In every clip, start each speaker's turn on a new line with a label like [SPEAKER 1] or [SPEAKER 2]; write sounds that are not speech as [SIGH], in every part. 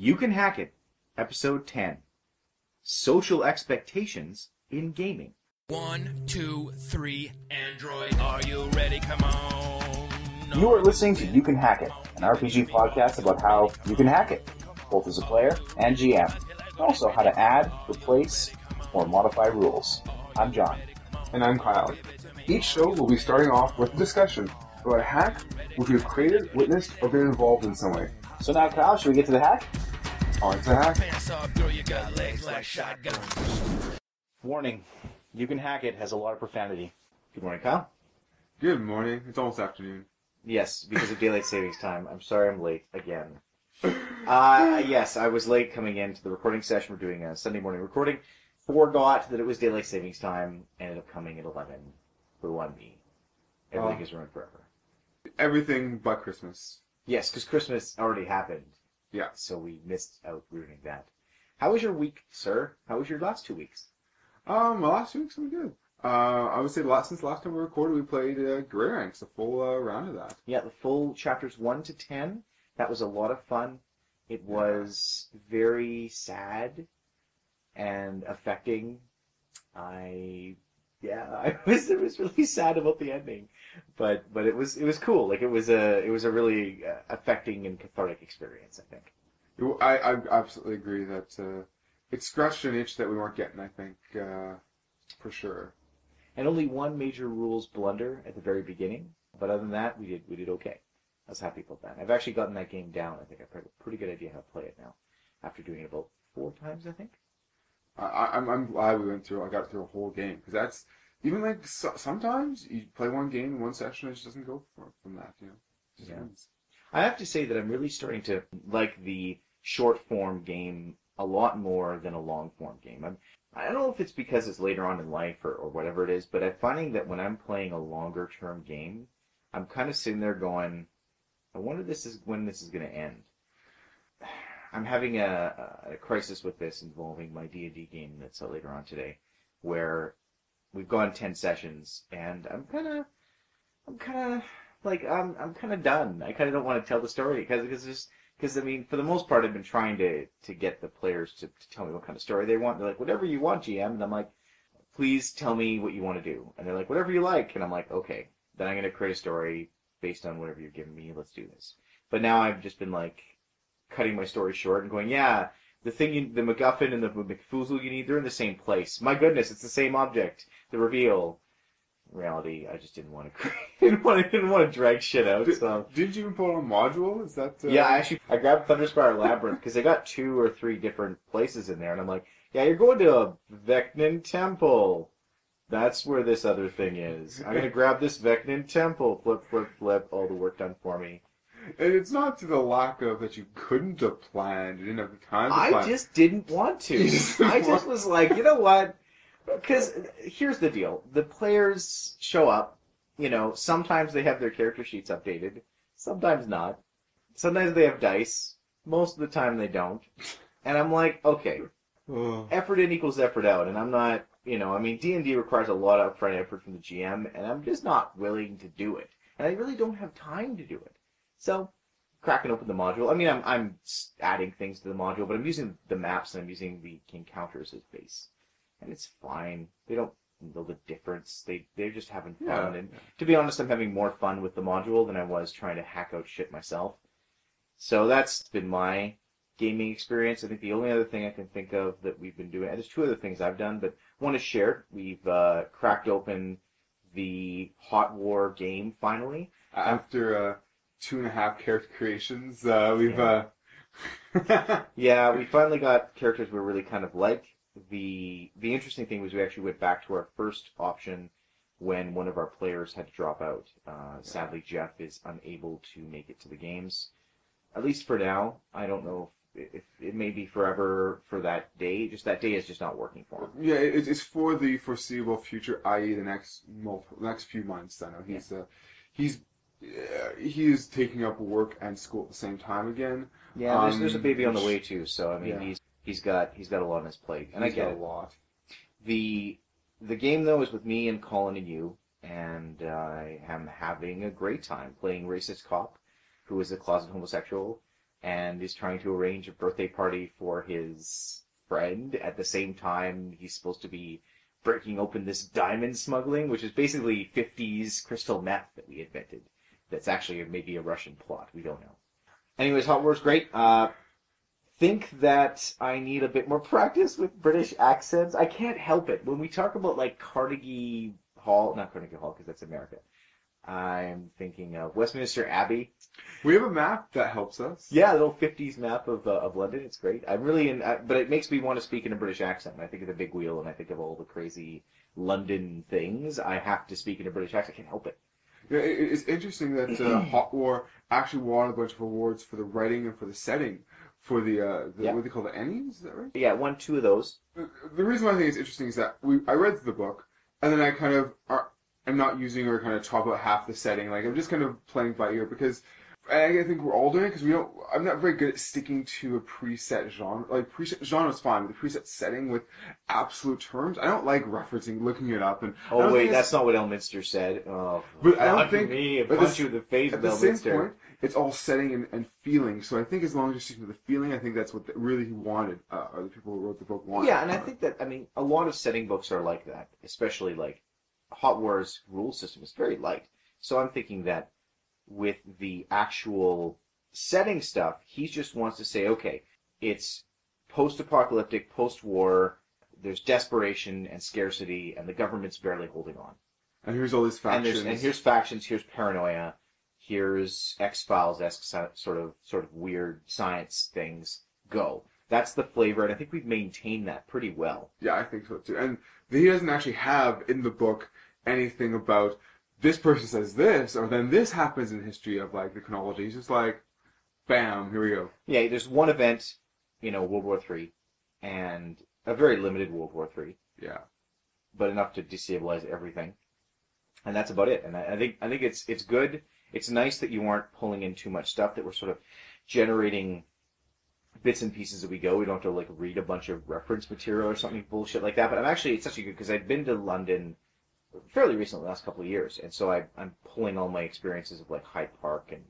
[SPEAKER 1] You Can Hack It, Episode 10 Social Expectations in Gaming.
[SPEAKER 2] One, two, three, Android, are you ready? Come on.
[SPEAKER 3] You are listening to You Can Hack It, an RPG podcast about how you can hack it, both as a player and GM, and also how to add, replace, or modify rules. I'm John.
[SPEAKER 4] And I'm Kyle. Each show will be starting off with a discussion about a hack which we've created, witnessed, or been involved in some way.
[SPEAKER 3] So now, Kyle, should we get to the hack?
[SPEAKER 4] On to hack.
[SPEAKER 2] Pants off, girl, you got legs like shotgun.
[SPEAKER 1] Warning You Can Hack It has a lot of profanity. Good morning, Kyle.
[SPEAKER 4] Good morning. It's almost afternoon.
[SPEAKER 1] Yes, because of daylight savings time. I'm sorry I'm late again. [LAUGHS] Uh, yes, I was late coming into the recording session. We're doing a Sunday morning recording. Forgot that it was daylight savings time. Ended up coming at 11 for one me. Everything
[SPEAKER 4] Oh.
[SPEAKER 1] is ruined forever.
[SPEAKER 4] Everything but Christmas.
[SPEAKER 1] Yes, because Christmas already happened,
[SPEAKER 4] Yeah.
[SPEAKER 1] so we missed out ruining that. How was your week, sir? How was your last two weeks?
[SPEAKER 4] Um, my last two weeks were good. Uh, I would say the last, since the last time we recorded, we played uh, Grey Ranks, a full uh, round of that.
[SPEAKER 1] Yeah, the full chapters 1 to 10. That was a lot of fun. It was very sad and affecting. I yeah, [LAUGHS] I was it was really sad about the ending, but but it was it was cool. Like it was a it was a really uh, affecting and cathartic experience. I think.
[SPEAKER 4] I, I absolutely agree that uh, it scratched an itch that we weren't getting, I think, uh, for sure.
[SPEAKER 1] And only one major rules blunder at the very beginning, but other than that, we did we did okay. I was happy about that. I've actually gotten that game down. I think I've got a pretty good idea how to play it now, after doing it about four times. I think.
[SPEAKER 4] I, I'm, I'm glad we went through. I got through a whole game because that's even like so, sometimes you play one game in one session, it just doesn't go for, from that. You know. It just
[SPEAKER 1] Yeah.
[SPEAKER 4] ends.
[SPEAKER 1] I have to say that I'm really starting to like the short form game a lot more than a long form game. I'm, I don't know if it's because it's later on in life or, or whatever it is, but I'm finding that when I'm playing a longer term game, I'm kind of sitting there going, I wonder this is when this is going to end. [SIGHS] I'm having a, a crisis with this involving my D&D game that's out later on today, where we've gone 10 sessions and I'm kind of, I'm kind of like I'm I'm kind of done. I kind of don't want to tell the story because because just because I mean for the most part I've been trying to to get the players to, to tell me what kind of story they want. They're like whatever you want, GM, and I'm like, please tell me what you want to do. And they're like whatever you like, and I'm like okay. Then I'm gonna create a story based on whatever you're giving me. Let's do this. But now I've just been like cutting my story short and going yeah. The thing, you, the MacGuffin and the McFoozle you need, they're in the same place. My goodness, it's the same object. The reveal. In reality, I just didn't want to. [LAUGHS] didn't want to. Didn't want to drag shit out.
[SPEAKER 4] Did,
[SPEAKER 1] So
[SPEAKER 4] did you even put on a module? Is that uh,
[SPEAKER 1] yeah, I actually I grabbed Thunderspire Labyrinth because they got two or three different places in there, and I'm like, yeah, you're going to a Vecnin Temple. That's where this other thing is. I'm gonna [LAUGHS] grab this Vecnin Temple. Flip, flip, flip. All the work done for me.
[SPEAKER 4] And it's not to the lack of that you couldn't have planned. You didn't have the time to plan.
[SPEAKER 1] I just didn't want to.
[SPEAKER 4] You just didn't
[SPEAKER 1] I just
[SPEAKER 4] want-
[SPEAKER 1] was like, you know what? Because here's the deal: the players show up. You know, sometimes they have their character sheets updated, sometimes not. Sometimes they have dice. Most of the time they don't. And I'm like, okay,
[SPEAKER 4] Ugh. [SIGHS]
[SPEAKER 1] effort in equals effort out, and I'm not. You know, I mean, D and D requires a lot of upfront effort from the GM, and I'm just not willing to do it, and I really don't have time to do it. So, cracking open the module. I mean, I'm I'm adding things to the module, but I'm using the maps and I'm using the encounters as base, and it's fine. They don't know the difference. They they're just having fun,
[SPEAKER 4] Yeah,
[SPEAKER 1] and to be honest, I'm having more fun with the module than I was trying to hack out shit myself. So that's been my gaming experience. I think the only other thing I can think of that we've been doing, and there's two other things I've done, but one is shared. We've uh, cracked open the Hot War game finally.
[SPEAKER 4] After uh, two and a half character creations, uh, we've. Uh... [LAUGHS]
[SPEAKER 1] Yeah, we finally got characters we really kind of like. The the interesting thing was we actually went back to our first option when one of our players had to drop out. Uh, sadly, Jeff is unable to make it to the games, at least for now. I don't know if, if it may be forever for that day. Just that day is just not working for him.
[SPEAKER 4] Yeah, it, it's for the foreseeable future, i.e., the next multiple, next few months. I know he's uh, he's uh, he is taking up work and school at the same time again.
[SPEAKER 1] Yeah, there's, there's a
[SPEAKER 4] Um,
[SPEAKER 1] baby on the way too. So I mean,
[SPEAKER 4] Yeah.
[SPEAKER 1] he's he's got he's got a lot on his plate, and
[SPEAKER 4] He's
[SPEAKER 1] I get
[SPEAKER 4] got
[SPEAKER 1] it.
[SPEAKER 4] a lot.
[SPEAKER 1] the the game though is with me and Colin and you, and I am having a great time playing racist cop, who is a closet homosexual, and is trying to arrange a birthday party for his friend. At the same time, he's supposed to be breaking open this diamond smuggling, which is basically 50s crystal meth that we invented. That's actually maybe a Russian plot. We don't know. Anyways, Hot Wars great. Uh, think that I need a bit more practice with British accents. I can't help it. When we talk about like Carnegie Hall, not Carnegie Hall because that's America. I'm thinking of Westminster Abbey.
[SPEAKER 4] We have a map that helps us.
[SPEAKER 1] Yeah, a little 50s map of, uh, of London. It's great. I'm really in, uh, but it makes me want to speak in a British accent. When I think of the big wheel and I think of all the crazy London things. I have to speak in a British accent. I can't help it.
[SPEAKER 4] Yeah, it, it's interesting that uh, [CLEARS THROAT] Hot War actually won a bunch of awards for the writing and for the setting for the, uh, the
[SPEAKER 1] Yeah.
[SPEAKER 4] what they call the Ennies. Is that right?
[SPEAKER 1] Yeah, one, two of those.
[SPEAKER 4] The, the reason why I think it's interesting is that we I read the book and then I kind of are, I'm not using or kind of talk about half the setting. Like I'm just kind of playing by ear because. And I think we're all doing it because we don't. I'm not very good at sticking to a preset genre. Like preset genre is fine, but the preset setting with absolute terms, I don't like referencing, looking it up. And
[SPEAKER 1] Oh wait, that's not what Elminster said. Oh,
[SPEAKER 4] But I don't think-
[SPEAKER 1] me,
[SPEAKER 4] but
[SPEAKER 1] punch
[SPEAKER 4] this-
[SPEAKER 1] you in the face
[SPEAKER 4] At the same point, it's all setting and, and feeling. So I think as long as you're sticking to the feeling, I think that's what the, really he wanted, uh, or the people who wrote the book wanted.
[SPEAKER 1] Yeah, and I think that I mean a lot of setting books are like that, especially like Hot Wars rule system is very light. So I'm thinking that with the actual setting stuff, he just wants to say, okay, it's post-apocalyptic, post-war. There's desperation and scarcity, and the government's barely holding on.
[SPEAKER 4] And here's all these
[SPEAKER 1] And
[SPEAKER 4] factions.
[SPEAKER 1] there's and here's factions, here's paranoia, here's X Files esque sort of sort of weird science things. Go. That's the flavor, and I think we've maintained that pretty well.
[SPEAKER 4] Yeah, I think so too. And he doesn't actually have in the book anything about this person says this, or then this happens in history of like the chronology. It's just like, bam, here we go.
[SPEAKER 1] Yeah, there's one event, you uh, know, World War Three, and a very limited World War Three,
[SPEAKER 4] Yeah.
[SPEAKER 1] but enough to destabilize everything, and that's about it. And I, I think I think it's it's good. It's nice that you aren't pulling in too much stuff. That we're sort of generating bits and pieces as we go. We don't have to like read a bunch of reference material or something bullshit like that. But I'm actually it's actually good because I've been to London fairly recently, the last couple of years, and so I, I'm pulling all my experiences of like Hyde Park and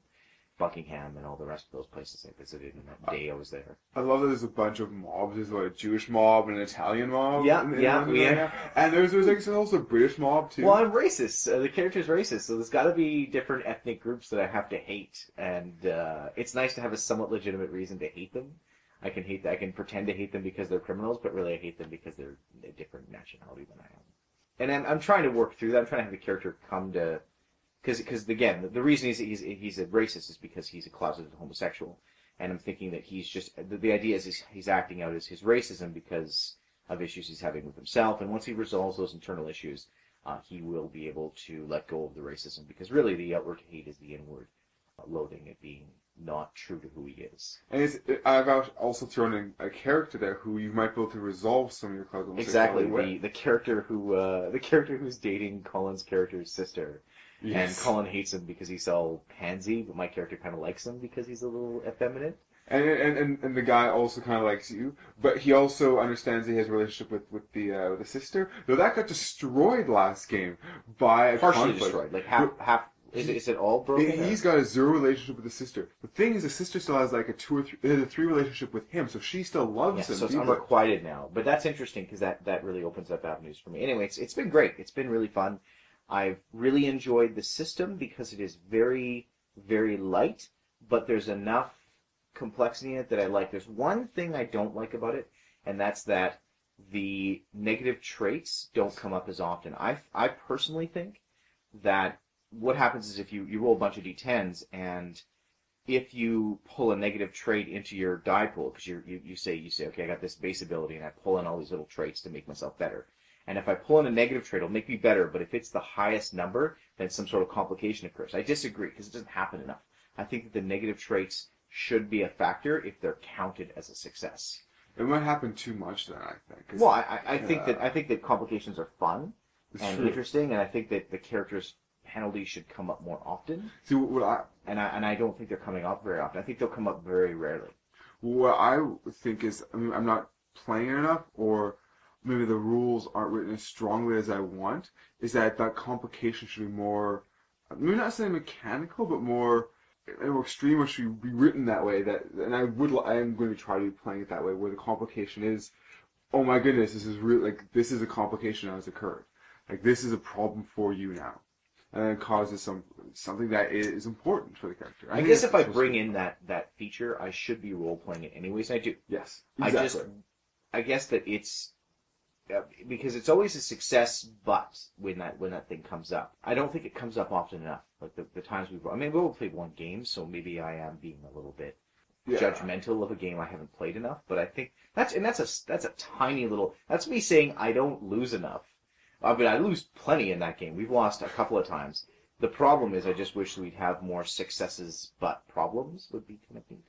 [SPEAKER 1] Buckingham and all the rest of those places I visited in that day I was there.
[SPEAKER 4] I love that there's a bunch of mobs. There's like a Jewish mob and an Italian mob.
[SPEAKER 1] Yeah,
[SPEAKER 4] in,
[SPEAKER 1] yeah, yeah.
[SPEAKER 4] And there's there's like also a British mob too.
[SPEAKER 1] Well, I'm racist. Uh, the character's racist, so there's got to be different ethnic groups that I have to hate, and uh, it's nice to have a somewhat legitimate reason to hate them. I can hate. I can pretend to hate them because they're criminals, but really I hate them because they're a different nationality than I am. And I'm, I'm trying to work through that. I'm trying to have the character come to, because because again, the, the reason he's he's he's a racist is because he's a closeted homosexual, and I'm thinking that he's just the, the idea is he's, he's acting out as his racism because of issues he's having with himself, and once he resolves those internal issues, uh, he will be able to let go of the racism because really the outward hate is the inward uh, loathing at being not true to who he is.
[SPEAKER 4] And it's, I've also thrown in a character there who you might be able to resolve some of your closet
[SPEAKER 1] Exactly the the character who uh, the character who's dating Colin's character's sister.
[SPEAKER 4] Yes.
[SPEAKER 1] and Colin hates him because he's all pansy, but my character kind of likes him because he's a little effeminate.
[SPEAKER 4] And, and and and the guy also kind of likes you, but he also understands he has a relationship with with the uh, with the sister. Though that got destroyed last game by a
[SPEAKER 1] Partially
[SPEAKER 4] conflict.
[SPEAKER 1] destroyed, like half half. Is it, is it all broken?
[SPEAKER 4] He, he's got a zero relationship with his sister. The thing is, the sister still has like a two or three, a three relationship with him, so she still loves
[SPEAKER 1] Yeah,
[SPEAKER 4] him.
[SPEAKER 1] so it's unrequited now. But that's interesting because that, that really opens up avenues for me. Anyway, it's, it's been great. It's been really fun. I've really enjoyed the system because it is very, very light, but there's enough complexity in it that I like. There's one thing I don't like about it, and that's that the negative traits don't come up as often. I, I personally think that what happens is if you, you roll a bunch of d10s and if you pull a negative trait into your die pool, because you, you say you say, okay, I got this base ability, and I pull in all these little traits to make myself better. And if I pull in a negative trait, it'll make me better. But if it's the highest number, then some sort of complication occurs. I disagree because it doesn't happen enough. I think that the negative traits should be a factor if they're counted as a success.
[SPEAKER 4] It might happen too much then. I think.
[SPEAKER 1] Well, I, I think that
[SPEAKER 4] uh,
[SPEAKER 1] I think that complications are fun and
[SPEAKER 4] true.
[SPEAKER 1] interesting, and I think that the characters' penalties should come up more often.
[SPEAKER 4] See, what, I
[SPEAKER 1] And I and I don't think they're coming up very often. I think they'll come up very rarely.
[SPEAKER 4] what I think is, I mean, I'm not playing it enough, or maybe the rules aren't written as strongly as I want. Is that that complication should be more, maybe not saying mechanical, but more or extreme or should be written that way that and I would I am going to try to be playing it that way where the complication is oh my goodness this is real like this is a complication that has occurred like this is a problem for you now and then causes some something that is important for the character
[SPEAKER 1] I
[SPEAKER 4] think
[SPEAKER 1] guess if I bring in that that feature, I should be role playing it anyways. I do.
[SPEAKER 4] yes
[SPEAKER 1] I just,
[SPEAKER 4] exactly.
[SPEAKER 1] I guess that it's uh, because it's always a success, but when that when that thing comes up, I don't think it comes up often enough. Like the, the times we've, I mean, we've only played one game, so maybe I am being a little bit
[SPEAKER 4] Yeah.
[SPEAKER 1] judgmental of a game I haven't played enough. But I think that's and that's a that's a tiny little. That's me saying I don't lose enough. I mean, I lose plenty in that game. We've lost a couple of times. The problem is, I just wish we'd have more successes, but problems would be kind of neat.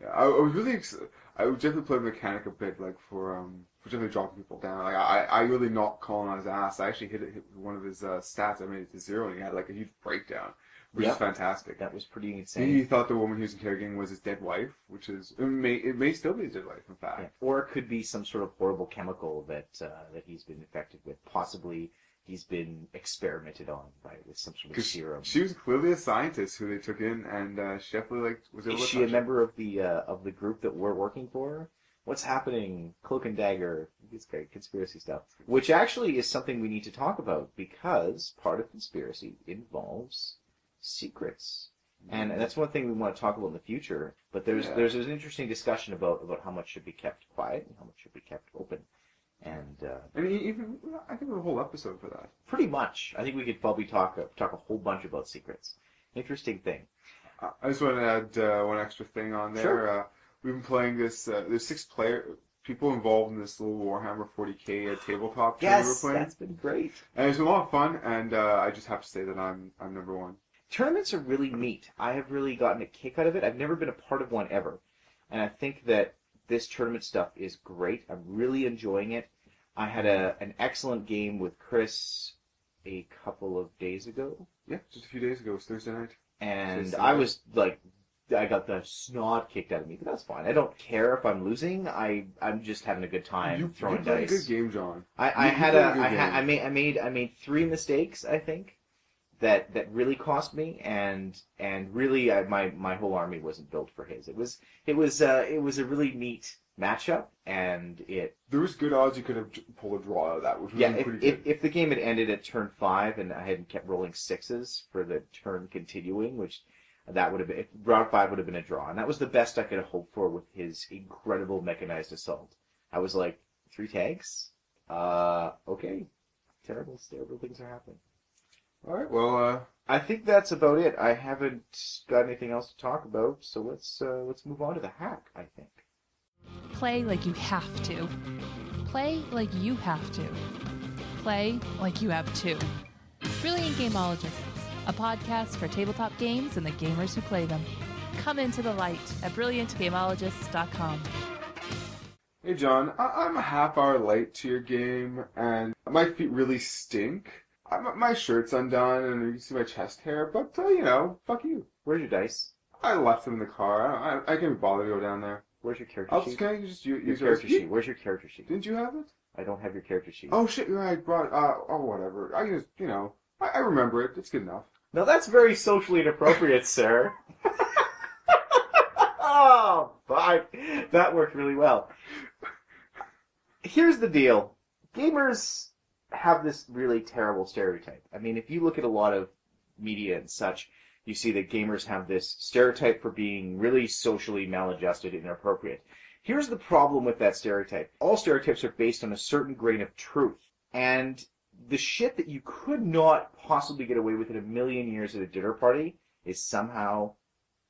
[SPEAKER 4] Yeah, I, I was really. Ex- I would definitely play mechanic a bit, like for um, for definitely dropping people down. Like I, I really knocked Colin on his ass. I actually hit, it, hit one of his uh, stats. I made it to zero, and he had like a huge breakdown, which
[SPEAKER 1] Yep.
[SPEAKER 4] is fantastic.
[SPEAKER 1] That was pretty insane.
[SPEAKER 4] He
[SPEAKER 1] insane.
[SPEAKER 4] thought the woman he was interrogating was his dead wife, which is it may it may still be his dead wife, in fact.
[SPEAKER 1] Yeah. Or it could be some sort of horrible chemical that uh, that he's been infected with. Possibly he's been experimented on by with some sort of
[SPEAKER 4] Because
[SPEAKER 1] serum.
[SPEAKER 4] she was clearly a scientist who they took in, and uh, she definitely like was able
[SPEAKER 1] Is
[SPEAKER 4] to.
[SPEAKER 1] she a
[SPEAKER 4] touch
[SPEAKER 1] member of the uh, of the group that we're working for? What's happening? Cloak and Dagger. It's great conspiracy stuff, which actually is something we need to talk about because part of conspiracy involves secrets, and that's one thing we want to talk about in the future. But there's
[SPEAKER 4] Yeah.
[SPEAKER 1] there's an interesting discussion about about how much should be kept quiet and how much should be kept open, and uh,
[SPEAKER 4] And e- even I think a whole episode for that.
[SPEAKER 1] pretty much, I think we could probably talk talk a whole bunch about secrets. Interesting thing.
[SPEAKER 4] Uh, I just want to add uh, one extra thing on there.
[SPEAKER 1] Sure.
[SPEAKER 4] Uh, we've been playing this. Uh, there's six player people involved in this little Warhammer 40k uh, [GASPS] tabletop game we're
[SPEAKER 1] Yes,
[SPEAKER 4] playing,
[SPEAKER 1] that's been great.
[SPEAKER 4] and it's been a lot of fun. And uh, I just have to say that I'm I'm number one.
[SPEAKER 1] Tournaments are really neat. I have really gotten a kick out of it. I've never been a part of one ever. And I think that this tournament stuff is great. I'm really enjoying it. I had a an excellent game with Chris a couple of days ago,
[SPEAKER 4] Yeah, just a few days ago. It was Thursday night.
[SPEAKER 1] and
[SPEAKER 4] Thursday
[SPEAKER 1] I
[SPEAKER 4] night.
[SPEAKER 1] was like, I got the snot kicked out of me, but that's fine. I don't care if I'm losing. I I'm just having a good time
[SPEAKER 4] you
[SPEAKER 1] throwing
[SPEAKER 4] you
[SPEAKER 1] dice.
[SPEAKER 4] a good game, John.
[SPEAKER 1] I, I
[SPEAKER 4] You-
[SPEAKER 1] had a,
[SPEAKER 4] a good
[SPEAKER 1] I,
[SPEAKER 4] game.
[SPEAKER 1] I made I made I made three mistakes I think that that really cost me and and really I, my my whole army wasn't built for his. It was it was uh, it was a really neat matchup and it
[SPEAKER 4] There was good odds you could have pulled a draw out of that, which was
[SPEAKER 1] yeah if,
[SPEAKER 4] pretty
[SPEAKER 1] if if the game had ended at turn five and I hadn't kept rolling sixes for the turn continuing which that would have been round five would have been a draw and that was the best I could have hoped for with his incredible mechanized assault. I was like three tags. Uh, okay, terrible, terrible things are happening.
[SPEAKER 4] All right, well, uh,
[SPEAKER 1] I think that's about it. I haven't got anything else to talk about, so let's uh, let's move on to the hack. I think.
[SPEAKER 5] Play like you have to. Play like you have to. Play like you have to. Brilliant Gameologists, a podcast for tabletop games and the gamers who play them. Come into the light at brilliantgameologists.com.
[SPEAKER 4] hey John, I- I'm a half hour late to your game, and my feet really stink. I- my- my shirt's undone, and you can see my chest hair. But uh, you know, fuck you.
[SPEAKER 1] Where's your dice?
[SPEAKER 4] I left them in the car. I, I, I can't be bothered to go down there.
[SPEAKER 1] Where's your character
[SPEAKER 4] I'll
[SPEAKER 1] sheet?
[SPEAKER 4] just, can I just u-
[SPEAKER 1] your
[SPEAKER 4] use
[SPEAKER 1] character sheet. Where's your character sheet?
[SPEAKER 4] Didn't you have it?
[SPEAKER 1] I don't have your character sheet.
[SPEAKER 4] Oh shit, you're right. I brought. Uh, oh whatever. I can just, you know, I, I remember it. It's good enough.
[SPEAKER 1] Now that's very socially inappropriate, [LAUGHS] sir. [LAUGHS] oh, fine. That worked really well. Here's the deal. Gamers have this really terrible stereotype. I mean, if you look at a lot of media and such, you see that gamers have this stereotype for being really socially maladjusted and inappropriate. Here's the problem with that stereotype. All stereotypes are based on a certain grain of truth. And the shit that you could not possibly get away with in a million years at a dinner party is somehow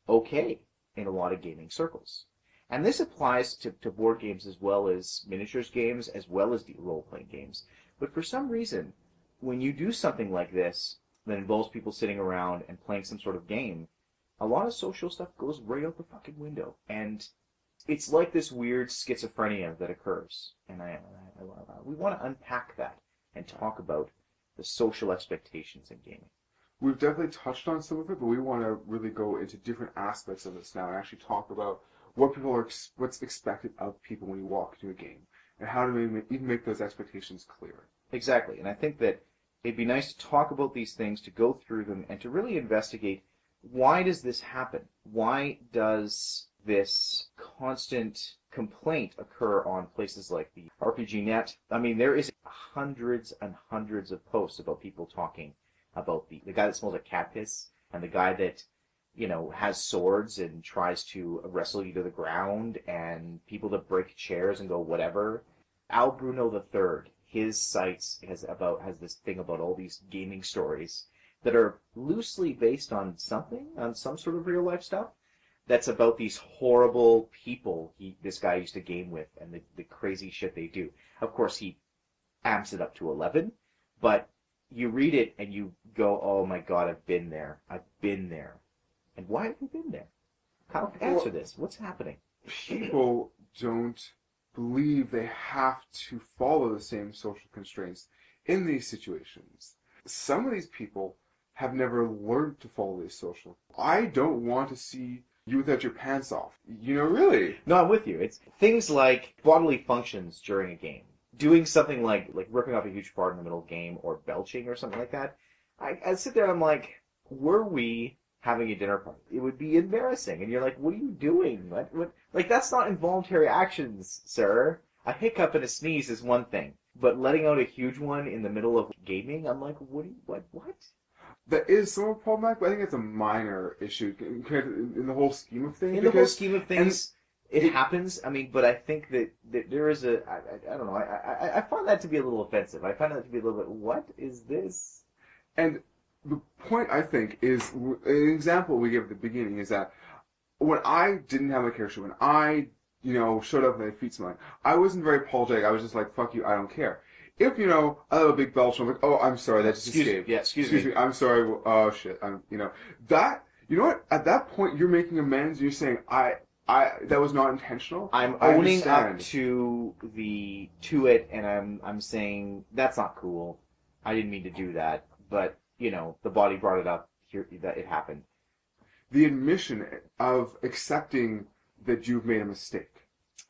[SPEAKER 1] okay in a lot of gaming circles. And this applies to, to board games as well as miniatures games, as well as role playing games. But for some reason, when you do something like this that involves people sitting around and playing some sort of game, a lot of social stuff goes right out the fucking window. And it's like this weird schizophrenia that occurs. And I, I, I, we want to unpack that and talk about the social expectations in gaming.
[SPEAKER 4] We've definitely touched on some of it, but we want to really go into different aspects of this now and actually talk about what people are, what's expected of people when you walk into a game, and how do we even make those expectations clear.
[SPEAKER 1] Exactly. And I think that it'd be nice to talk about these things, to go through them, and to really investigate why does this happen? Why does this constant complaint occur on places like the RPG Net? I mean, there is hundreds and hundreds of posts about people talking about the, the guy that smells like cat piss and the guy that, you know, has swords and tries to wrestle you to the ground and people that break chairs and go whatever. Al Bruno III, his sites has about has this thing about all these gaming stories that are loosely based on something, on some sort of real life stuff. That's about these horrible people he this guy used to game with and the, the crazy shit they do. Of course, he amps it up to eleven, but you read it and you go, "Oh my god, I've been there. I've been there." And why have you been there? Kyle, answer
[SPEAKER 4] Well-
[SPEAKER 1] this. What's happening?
[SPEAKER 4] people don't believe they have to follow the same social constraints in these situations. Some of these people have never learned to follow these social. I don't want to see you without your pants off. You know, really.
[SPEAKER 1] No, I'm with you. It's things like bodily functions during a game. Doing something like like ripping off a huge fart in the middle of a game or belching or something like that. I, I sit there and I'm like, were we having a dinner party? It would be embarrassing. And you're like, what are you doing? What, what, like, that's not involuntary actions, sir. A hiccup and a sneeze is one thing. But letting out a huge one in the middle of gaming, I'm like, what? You, what? What?
[SPEAKER 4] That is somewhat problematic, but I think it's a minor issue in the whole scheme of things.
[SPEAKER 1] in the whole scheme of things, it happens. I mean, but I think that, that there is a. I, I, I don't know. I, I I find that to be a little offensive. I find that to be a little bit. What is this?
[SPEAKER 4] And the point I think is an example we give at the beginning is that when I didn't have a care character, when I you know showed up with my feet smelling, I wasn't very apologetic. I was just like, "Fuck you, I don't care." If you know I have a big belch, I'm like, "Oh, I'm sorry, that just
[SPEAKER 1] Excuse me.
[SPEAKER 4] escaped."
[SPEAKER 1] Yeah, excuse,
[SPEAKER 4] Excuse me, I'm sorry. well, Oh shit, I'm you know that you know what? At that point, you're making amends. You're saying, "I." I, that was not intentional.
[SPEAKER 1] I'm owning up to the to it, and I'm I'm saying that's not cool. I didn't mean to do that, but you know the body brought it up. Here, that it happened.
[SPEAKER 4] the admission of accepting that you've made a mistake.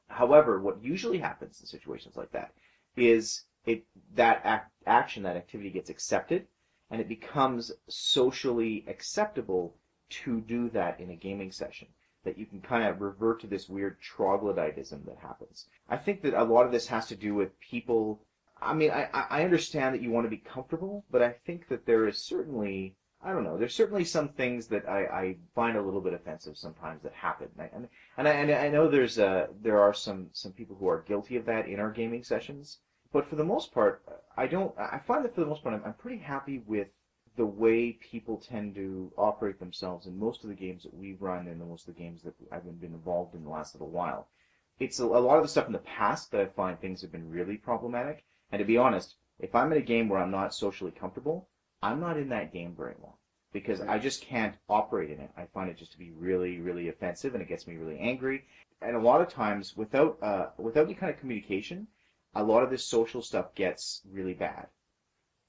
[SPEAKER 1] However, what usually happens in situations like that is it that act, action, that activity gets accepted, and it becomes socially acceptable to do that in a gaming session. That you can kind of revert to this weird troglodytism that happens. I think that a lot of this has to do with people. I mean, I, I understand that you want to be comfortable, but I think that there is certainly I don't know. There's certainly some things that I, I find a little bit offensive sometimes that happen, and I, and, I, and I know there's uh there are some some people who are guilty of that in our gaming sessions, but for the most part, I don't. I find that for the most part, I'm, I'm pretty happy with the way people tend to operate themselves in most of the games that we run and most of the games that I've been, been involved in the last little while. It's a, a lot of the stuff in the past that I find things have been really problematic. And to be honest, if I'm in a game where I'm not socially comfortable, I'm not in that game very long because I just can't operate in it. I find it just to be really, really offensive, and it gets me really angry. And a lot of times, without uh, without any kind of communication, a lot of this social stuff gets really bad,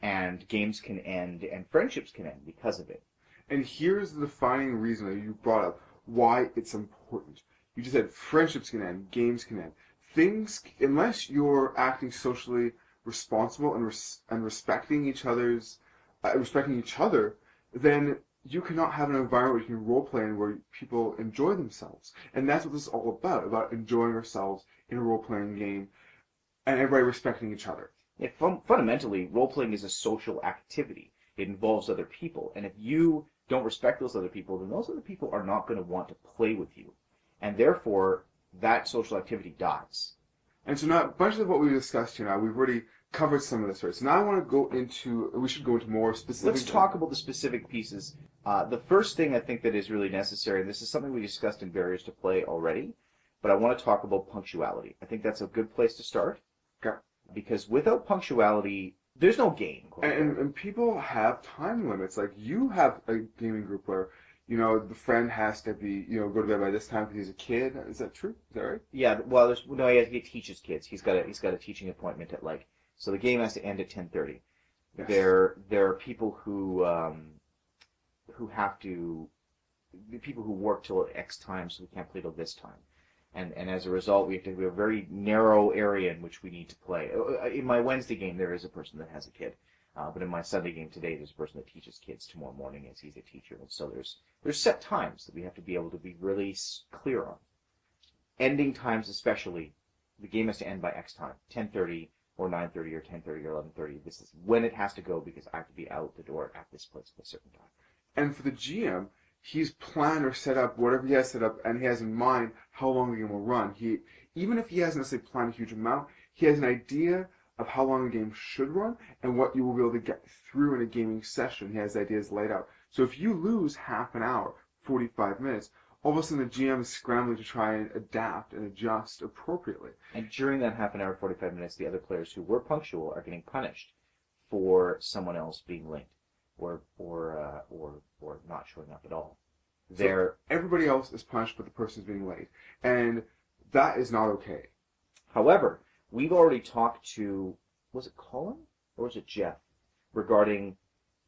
[SPEAKER 1] and games can end, and friendships can end because of it.
[SPEAKER 4] And here's the defining reason that you brought up why it's important. You just said friendships can end, games can end. Things, unless you're acting socially responsible and res- and respecting each other's, uh, respecting each other, then you cannot have an environment where you can role play and where people enjoy themselves. And that's what this is all about, about enjoying ourselves in a role playing game and everybody respecting each other.
[SPEAKER 1] Yeah, fun- fundamentally, role playing is a social activity. It involves other people, and if you don't respect those other people, then those other people are not going to want to play with you, and therefore that social activity dies.
[SPEAKER 4] And so now, a bunch of what we've discussed here now, we've already covered some of this, right? So now I want to go into, we should go into more specific.
[SPEAKER 1] Let's talk about the specific pieces. Uh, the first thing I think that is really necessary, and this is something we discussed in Barriers to Play already, but I want to talk about punctuality. I think that's a good place to start.
[SPEAKER 4] Okay.
[SPEAKER 1] Because without punctuality, there's no game.
[SPEAKER 4] And, and, and people have time limits. Like you have a gaming group where, you know, the friend has to be, you know, go to bed by this time because he's a kid. Is that true? Is that right?
[SPEAKER 1] Yeah, well, there's no. He, has, he teaches kids. He's got a he's got a teaching appointment at like so the game has to end at ten thirty.
[SPEAKER 4] Yes.
[SPEAKER 1] There there are people who um, who have to the people who work till X time, so we can't play till this time, and and as a result, we have to have a very narrow area in which we need to play. Uh, uh, In my Wednesday game, there is a person that has a kid. Uh, but in my Sunday game today, there's a person that teaches kids tomorrow morning as he's a teacher, and so there's there's set times that we have to be able to be really clear on. Ending times, especially, the game has to end by X time, 10:30 or 9:30 or 10:30 or 11:30. This is when it has to go because I have to be out the door at this place at a certain time.
[SPEAKER 4] And for the GM, he's planned or set up whatever he has set up, and he has in mind how long the game will run. He even if he hasn't necessarily planned a huge amount, he has an idea of how long the game should run and what you will be able to get through in a gaming session. He has ideas laid out. So if you lose half an hour, 45 minutes, all of a sudden the GM is scrambling to try and adapt and adjust appropriately.
[SPEAKER 1] And during that half an hour, 45 minutes, the other players who were punctual are getting punished for someone else being late or or uh, or or not showing up at all. They're
[SPEAKER 4] Everybody else is punished, but the person's being late, and that is not okay.
[SPEAKER 1] However, we've already talked to was it Colin or was it Jeff regarding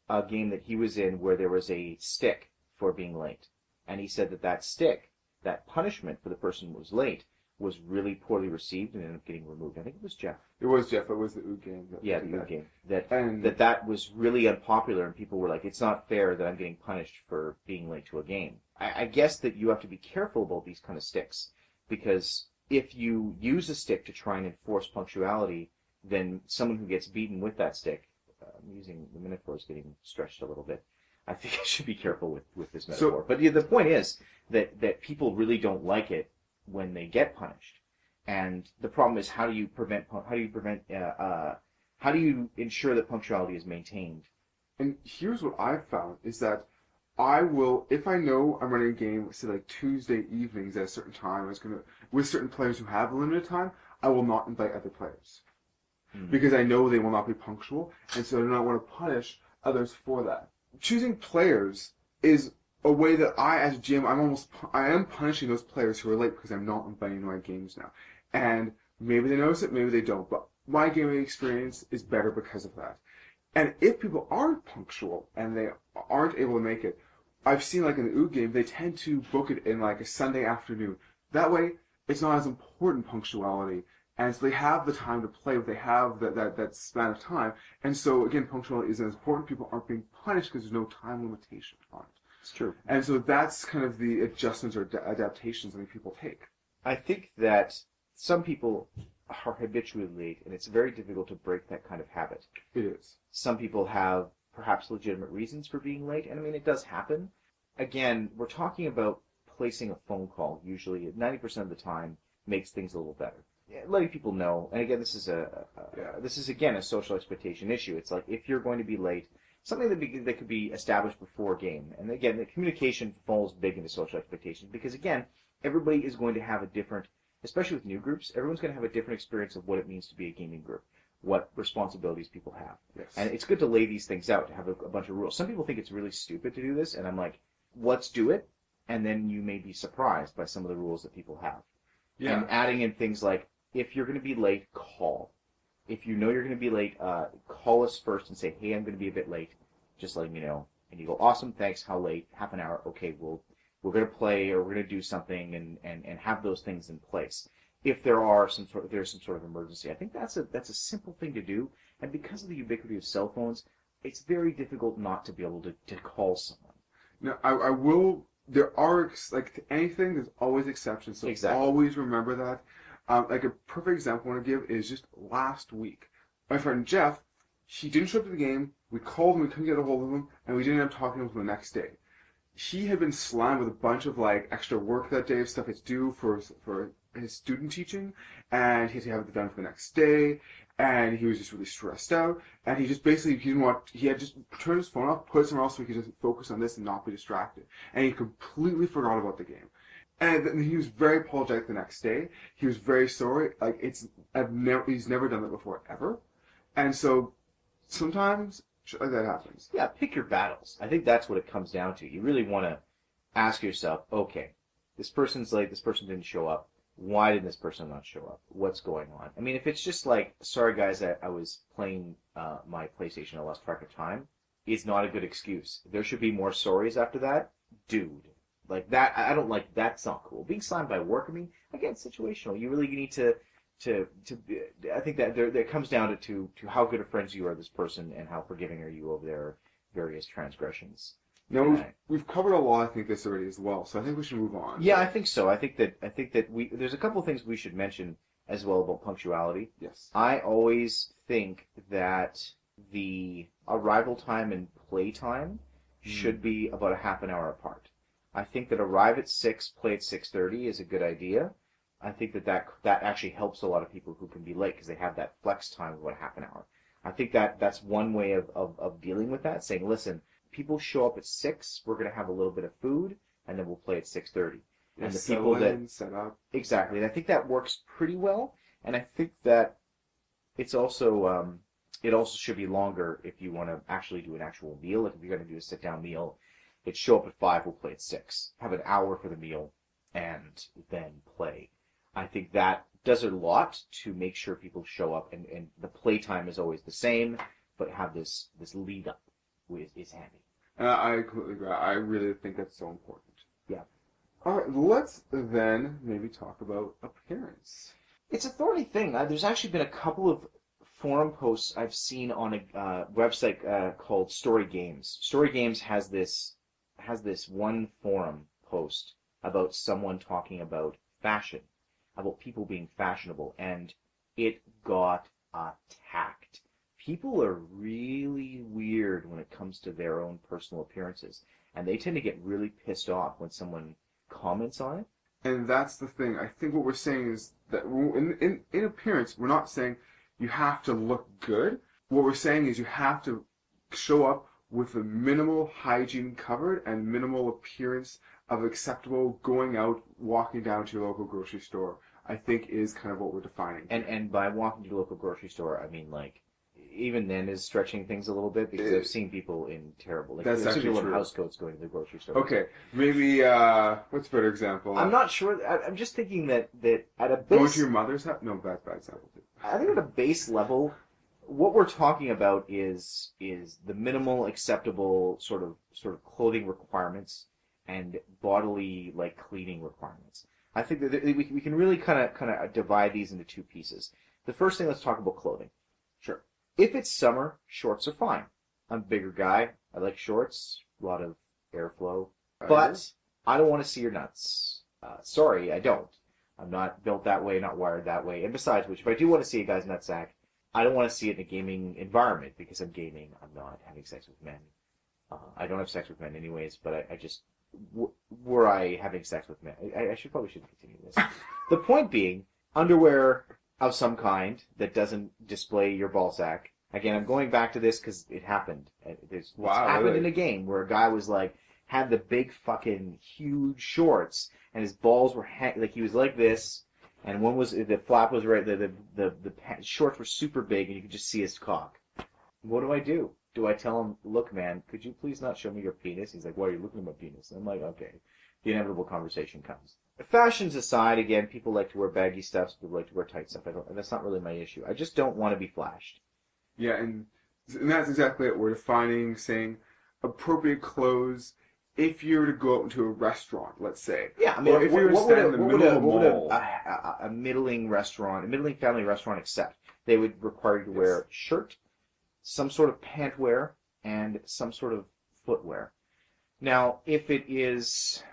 [SPEAKER 1] a game that he was in where there was a stick for being late, and he said that that stick, that punishment for the person who was late, was really poorly received and ended up getting removed. I think it was Jeff.
[SPEAKER 4] It was Jeff. It was the Ood game. that
[SPEAKER 1] Yeah, the
[SPEAKER 4] that.
[SPEAKER 1] game that
[SPEAKER 4] And
[SPEAKER 1] that that was really unpopular, and people were like, "It's not fair that I'm getting punished for being late to a game." I, I guess that you have to be careful about these kind of sticks because if you use a stick to try and enforce punctuality, then someone who gets beaten with that stick, uh, I'm using the metaphor is getting stretched a little bit. I think [LAUGHS] I should be careful with, with this
[SPEAKER 4] So-
[SPEAKER 1] metaphor. but yeah, the point is that, that people really don't like it when they get punished. And the problem is how do you prevent how do you prevent uh, uh, how do you ensure that punctuality is maintained?
[SPEAKER 4] And here's what I've found is that I will, if I know I'm running a game, say like Tuesday evenings at a certain time, it's gonna with certain players who have a limited time, I will not invite other players
[SPEAKER 1] Hmm.
[SPEAKER 4] because I know they will not be punctual, and so I do not want to punish others for that. Choosing players is a way that I, as a GM, I'm almost I am punishing those players who are late because I'm not inviting to my games now, and maybe they notice it, maybe they don't, but my gaming experience is better because of that. And if people aren't punctual and they aren't able to make it, I've seen like in the Ood game, they tend to book it in like a Sunday afternoon. That way, it's not as important punctuality, and so they have the time to play. What they have that that, that span of time, and so again, punctuality isn't as important. People aren't being punished because there's no time limitation on it.
[SPEAKER 1] It's true.
[SPEAKER 4] And so that's kind of the adjustments or ad- adaptations I think people take.
[SPEAKER 1] I think that some people are habitually late, and it's very difficult to break that kind of habit.
[SPEAKER 4] It is.
[SPEAKER 1] Some people have perhaps legitimate reasons for being late, and I mean, it does happen. Again, we're talking about placing a phone call, usually 90% of the time, makes things a little better. Letting people know, and again, this is a, a
[SPEAKER 4] Yeah.
[SPEAKER 1] this is again a social expectation issue. It's like if you're going to be late, something that, be, that could be established before a game. And again, the communication falls big into social expectations because again, everybody is going to have a different, especially with new groups, everyone's going to have a different experience of what it means to be a gaming group, what responsibilities people have.
[SPEAKER 4] Yes.
[SPEAKER 1] And it's good to lay these things out, to have a, a bunch of rules. Some people think it's really stupid to do this, and I'm like, let's do it, and then you may be surprised by some of the rules that people have.
[SPEAKER 4] yeah.
[SPEAKER 1] And adding in things like, if you're going to be late, call. If you know you're going to be late, uh, call us first and say, hey, I'm going to be a bit late. Just letting you know. And you go, awesome, thanks, how late? Half an hour, okay, we'll, we're going to play or we're going to do something and, and, and have those things in place. If there are some sort of, there's some sort of emergency, I think that's a, that's a simple thing to do. And because of the ubiquity of cell phones, it's very difficult not to be able to, to call someone.
[SPEAKER 4] Now, I, I will. There are ex- like to anything. There's always exceptions. So
[SPEAKER 1] Exactly.
[SPEAKER 4] always remember that. Um, like a perfect example I want to give is just last week. My friend Jeff, he didn't show up to the game. We called him. We couldn't get a hold of him, and we didn't end up talking to him the next day. He had been slammed with a bunch of like extra work that day of stuff he due for for his student teaching, and he had to have it done for the next day. And he was just really stressed out, and he just basically he didn't want he had just turned his phone off, put it somewhere else so he could just focus on this and not be distracted. And he completely forgot about the game. And he was very apologetic the next day. He was very sorry. Like it's I've never he's never done that before ever. And so sometimes like that happens.
[SPEAKER 1] Yeah, pick your battles. I think that's what it comes down to. You really want to ask yourself, okay, this person's late, this person didn't show up. Why did this person not show up? What's going on? I mean, if it's just like, sorry guys, I, I was playing uh, my PlayStation, I lost track of time, is not a good excuse. There should be more sorries after that. Dude. Like that, I don't like, that's not cool. Being slammed by work, I mean, again, situational. You really need to to to I think that there that comes down to to how good of friends you are this person and how forgiving are you of their various transgressions.
[SPEAKER 4] Now we've,
[SPEAKER 1] Right.
[SPEAKER 4] we've covered a lot, I think, this already as well. So I think we should move on.
[SPEAKER 1] Yeah, I think so. I think that I think that we there's a couple of things we should mention as well about punctuality.
[SPEAKER 4] Yes.
[SPEAKER 1] I always think that the arrival time and play time hmm. should be about a half an hour apart. I think that arrive at six, play at six thirty is a good idea. I think that that that actually helps a lot of people who can be late because they have that flex time of about half an hour. I think that that's one way of, of, of dealing with that. Saying, listen, people show up at six, we're going to have a little bit of food, and then we'll play at six thirty. And the people that
[SPEAKER 4] set up.
[SPEAKER 1] Exactly. And I think that works pretty well. And I think that it's also um, it also should be longer if you want to actually do an actual meal. Like if you're going to do a sit down meal, it show up at five, we'll play at six. Have an hour for the meal, and then play. I think that does a lot to make sure people show up, and, and the play time is always the same, but have this this lead up is, is handy.
[SPEAKER 4] And I I completely agree. I really think that's so important.
[SPEAKER 1] Yeah.
[SPEAKER 4] All right, let's then maybe talk about appearance.
[SPEAKER 1] It's a thorny thing. Uh, there's actually been a couple of forum posts I've seen on a uh, website uh, called Story Games. Story Games has this has this one forum post about someone talking about fashion, about people being fashionable, and it got attacked. People are really weird when it comes to their own personal appearances, and they tend to get really pissed off when someone comments on it.
[SPEAKER 4] And that's the thing. I think what we're saying is that in, in, in appearance, we're not saying you have to look good. What we're saying is you have to show up with a minimal hygiene covered and minimal appearance of acceptable going out, walking down to your local grocery store. I think is kind of what we're defining.
[SPEAKER 1] And and by walking to the local grocery store, I mean like even then is stretching things a little bit because I've seen people in terrible like
[SPEAKER 4] That's actually
[SPEAKER 1] people in
[SPEAKER 4] true.
[SPEAKER 1] house coats going to the grocery store.
[SPEAKER 4] okay, maybe uh, what's a better example?
[SPEAKER 1] I'm not sure. I, I'm just thinking that that at a
[SPEAKER 4] going
[SPEAKER 1] base,
[SPEAKER 4] to your mother's house. No, that's bad example. Too.
[SPEAKER 1] I think at a base level, what we're talking about is is the minimal acceptable sort of sort of clothing requirements and bodily like cleaning requirements. I think that we we can really kind of kind of divide these into two pieces. The first thing, let's talk about clothing. If it's summer, shorts are fine. I'm a bigger guy. I like shorts. A lot of airflow. But I don't want to see your nuts. Uh, sorry, I don't. I'm not built that way, not wired that way. And besides which, if I do want to see a guy's nutsack, I don't want to see it in a gaming environment because I'm gaming. I'm not having sex with men. Uh, I don't have sex with men anyways, but I, I just w- were I having sex with men, I, I should probably shouldn't continue this. [LAUGHS] the point being, underwear of some kind that doesn't display your ball sack. Again, I'm going back to this because it happened. It, it's,
[SPEAKER 4] Wow,
[SPEAKER 1] it's happened
[SPEAKER 4] really?
[SPEAKER 1] in a game where a guy was like had the big fucking huge shorts and his balls were like he was like this, and one was the flap was right the the the, the shorts were super big and you could just see his cock. What do I do? Do I tell him, look, man, could you please not show me your penis? He's like, why are you looking at my penis? I'm like, okay. The inevitable conversation comes. Fashions aside, again, people like to wear baggy stuff. People like to wear tight stuff. I don't. That's not really my issue. I just don't want to be flashed.
[SPEAKER 4] Yeah, and, and that's exactly it. We're defining, saying appropriate clothes if you were to go out into a restaurant, let's say.
[SPEAKER 1] Yeah, I mean,
[SPEAKER 4] if
[SPEAKER 1] what,
[SPEAKER 4] you were
[SPEAKER 1] what would, a,
[SPEAKER 4] in the
[SPEAKER 1] what, would
[SPEAKER 4] middle
[SPEAKER 1] a,
[SPEAKER 4] of
[SPEAKER 1] what would a, a, a, middling restaurant, a middling family restaurant accept? They would require you to wear a shirt, some sort of pant wear, and some sort of footwear. Now, if it is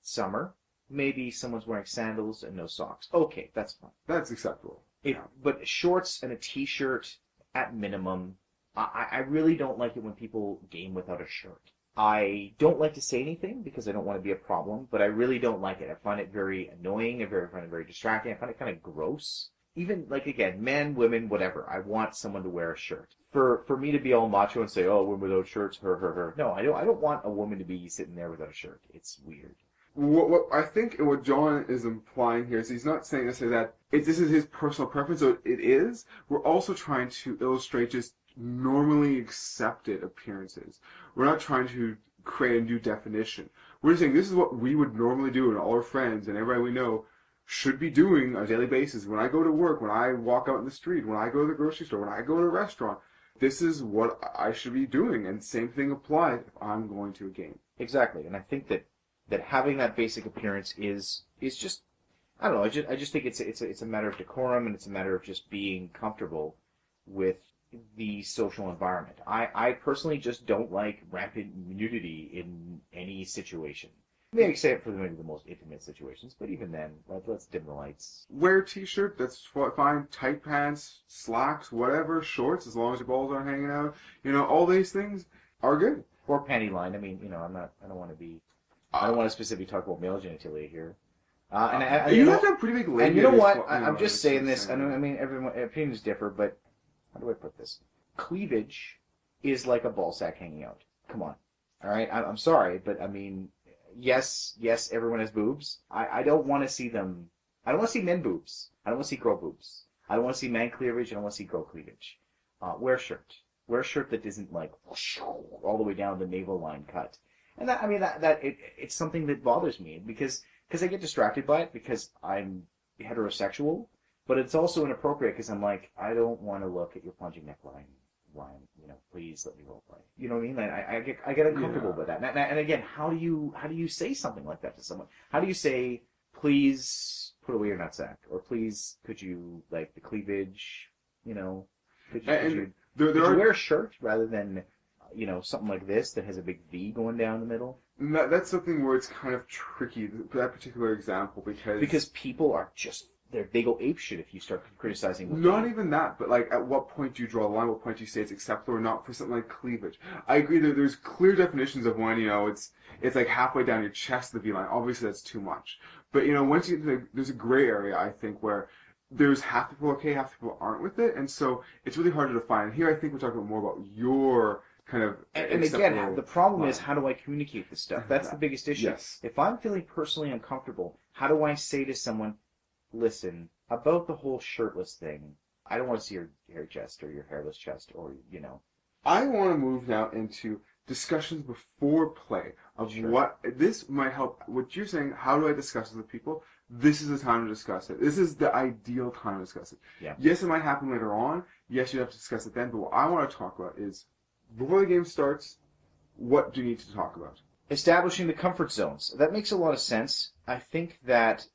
[SPEAKER 1] summer, maybe someone's wearing sandals and no socks. Okay, that's fine.
[SPEAKER 4] That's acceptable.
[SPEAKER 1] If,
[SPEAKER 4] Yeah.
[SPEAKER 1] but shorts and a t-shirt at minimum. I, I really don't like it when people game without a shirt. I don't like to say anything because I don't want to be a problem, but I really don't like it. I find it very annoying. I very find it very distracting. I find it kind of gross. Even like again, men, women, whatever. I want someone to wear a shirt. For for me to be all macho and say, "Oh, women without shirts, her, her, her." No, I don't. I don't want a woman to be sitting there without a shirt. It's weird.
[SPEAKER 4] What, what I think what John is implying here is he's not saying necessarily that this is his personal preference, so it is. We're also trying to illustrate just normally accepted appearances. We're not trying to create a new definition. We're saying this is what we would normally do, and all our friends and everybody we know should be doing on a daily basis. When I go to work, when I walk out in the street, when I go to the grocery store, when I go to a restaurant, this is what I should be doing. And same thing applies if I'm going to a game.
[SPEAKER 1] Exactly, and I think that that having that basic appearance is is just I don't know. I just I just think it's it's a, it's a matter of decorum and it's a matter of just being comfortable with the social environment. I I personally just don't like rampant nudity in any situation. Maybe except for maybe the most intimate situations, but even then, let, let's dim the lights.
[SPEAKER 4] Wear a t-shirt, that's fine. Tight pants, slacks, whatever, shorts, as long as your balls aren't hanging out. You know, all these things are good.
[SPEAKER 1] Or panty line. I mean, you know, I'm not. I don't want to be. I don't want to specifically talk about male genitalia here. Uh, and I, I,
[SPEAKER 4] you,
[SPEAKER 1] you know,
[SPEAKER 4] have to have pretty big
[SPEAKER 1] and you know what? I, I'm
[SPEAKER 4] know,
[SPEAKER 1] just saying this. I, know, I mean, everyone opinions differ, but how do I put this? Cleavage is like a ball sack hanging out. Come on, all right. I, I'm sorry, but I mean, yes, yes, everyone has boobs. I, I don't want to see them. I don't want to see men boobs. I don't want to see girl boobs. I don't want to see man cleavage. I don't want to see girl cleavage. Uh, wear a shirt. Wear a shirt that isn't like whoosh, all the way down the navel line cut. And that, I mean, that, that, it, it's something that bothers me because, because I get distracted by it because I'm heterosexual, but it's also inappropriate because I'm like, I don't want to look at your plunging neckline. Line, you know, please let me role play. You know what I mean? I, I get, I get uncomfortable
[SPEAKER 4] Yeah.
[SPEAKER 1] with that. And, and again, how do you, how do you say something like that to someone? How do you say, please put away your nutsack, or please could you like the cleavage? You know, could you, could you,
[SPEAKER 4] There,
[SPEAKER 1] could
[SPEAKER 4] there
[SPEAKER 1] you wear a shirt rather than, you know, something like this that has a big V going down the middle?
[SPEAKER 4] that, that's something where it's kind of tricky. That particular example because
[SPEAKER 1] Because people are just they're they go ape shit if you start criticizing.
[SPEAKER 4] Not even that, but like, at what point do you draw the line? What point do you say it's acceptable or not for something like cleavage? I agree that there's clear definitions of when you know it's it's like halfway down your chest the V line. Obviously, that's too much. But you know, once you get to the, there's a gray area, I think, where there's half the people okay, half the people aren't with it, and so it's really hard to define. Here, I think we're talking more about your kind of
[SPEAKER 1] And, and again, the problem is how do I communicate this stuff? [LAUGHS] That's the biggest issue.
[SPEAKER 4] Yes.
[SPEAKER 1] If I'm feeling personally uncomfortable, how do I say to someone, listen, about the whole shirtless thing, I don't want to see your hair chest or your hairless chest or, you know.
[SPEAKER 4] I want to move now into discussions before play of
[SPEAKER 1] Sure.
[SPEAKER 4] what this might help. What you're saying, how do I discuss it with people? This is the time to discuss it. This is the ideal time to discuss it.
[SPEAKER 1] Yeah.
[SPEAKER 4] Yes, it might happen later on. Yes, you have to discuss it then. But what I want to talk about is before the game starts, what do you need to talk about?
[SPEAKER 1] Establishing the comfort zones. That makes a lot of sense. I think that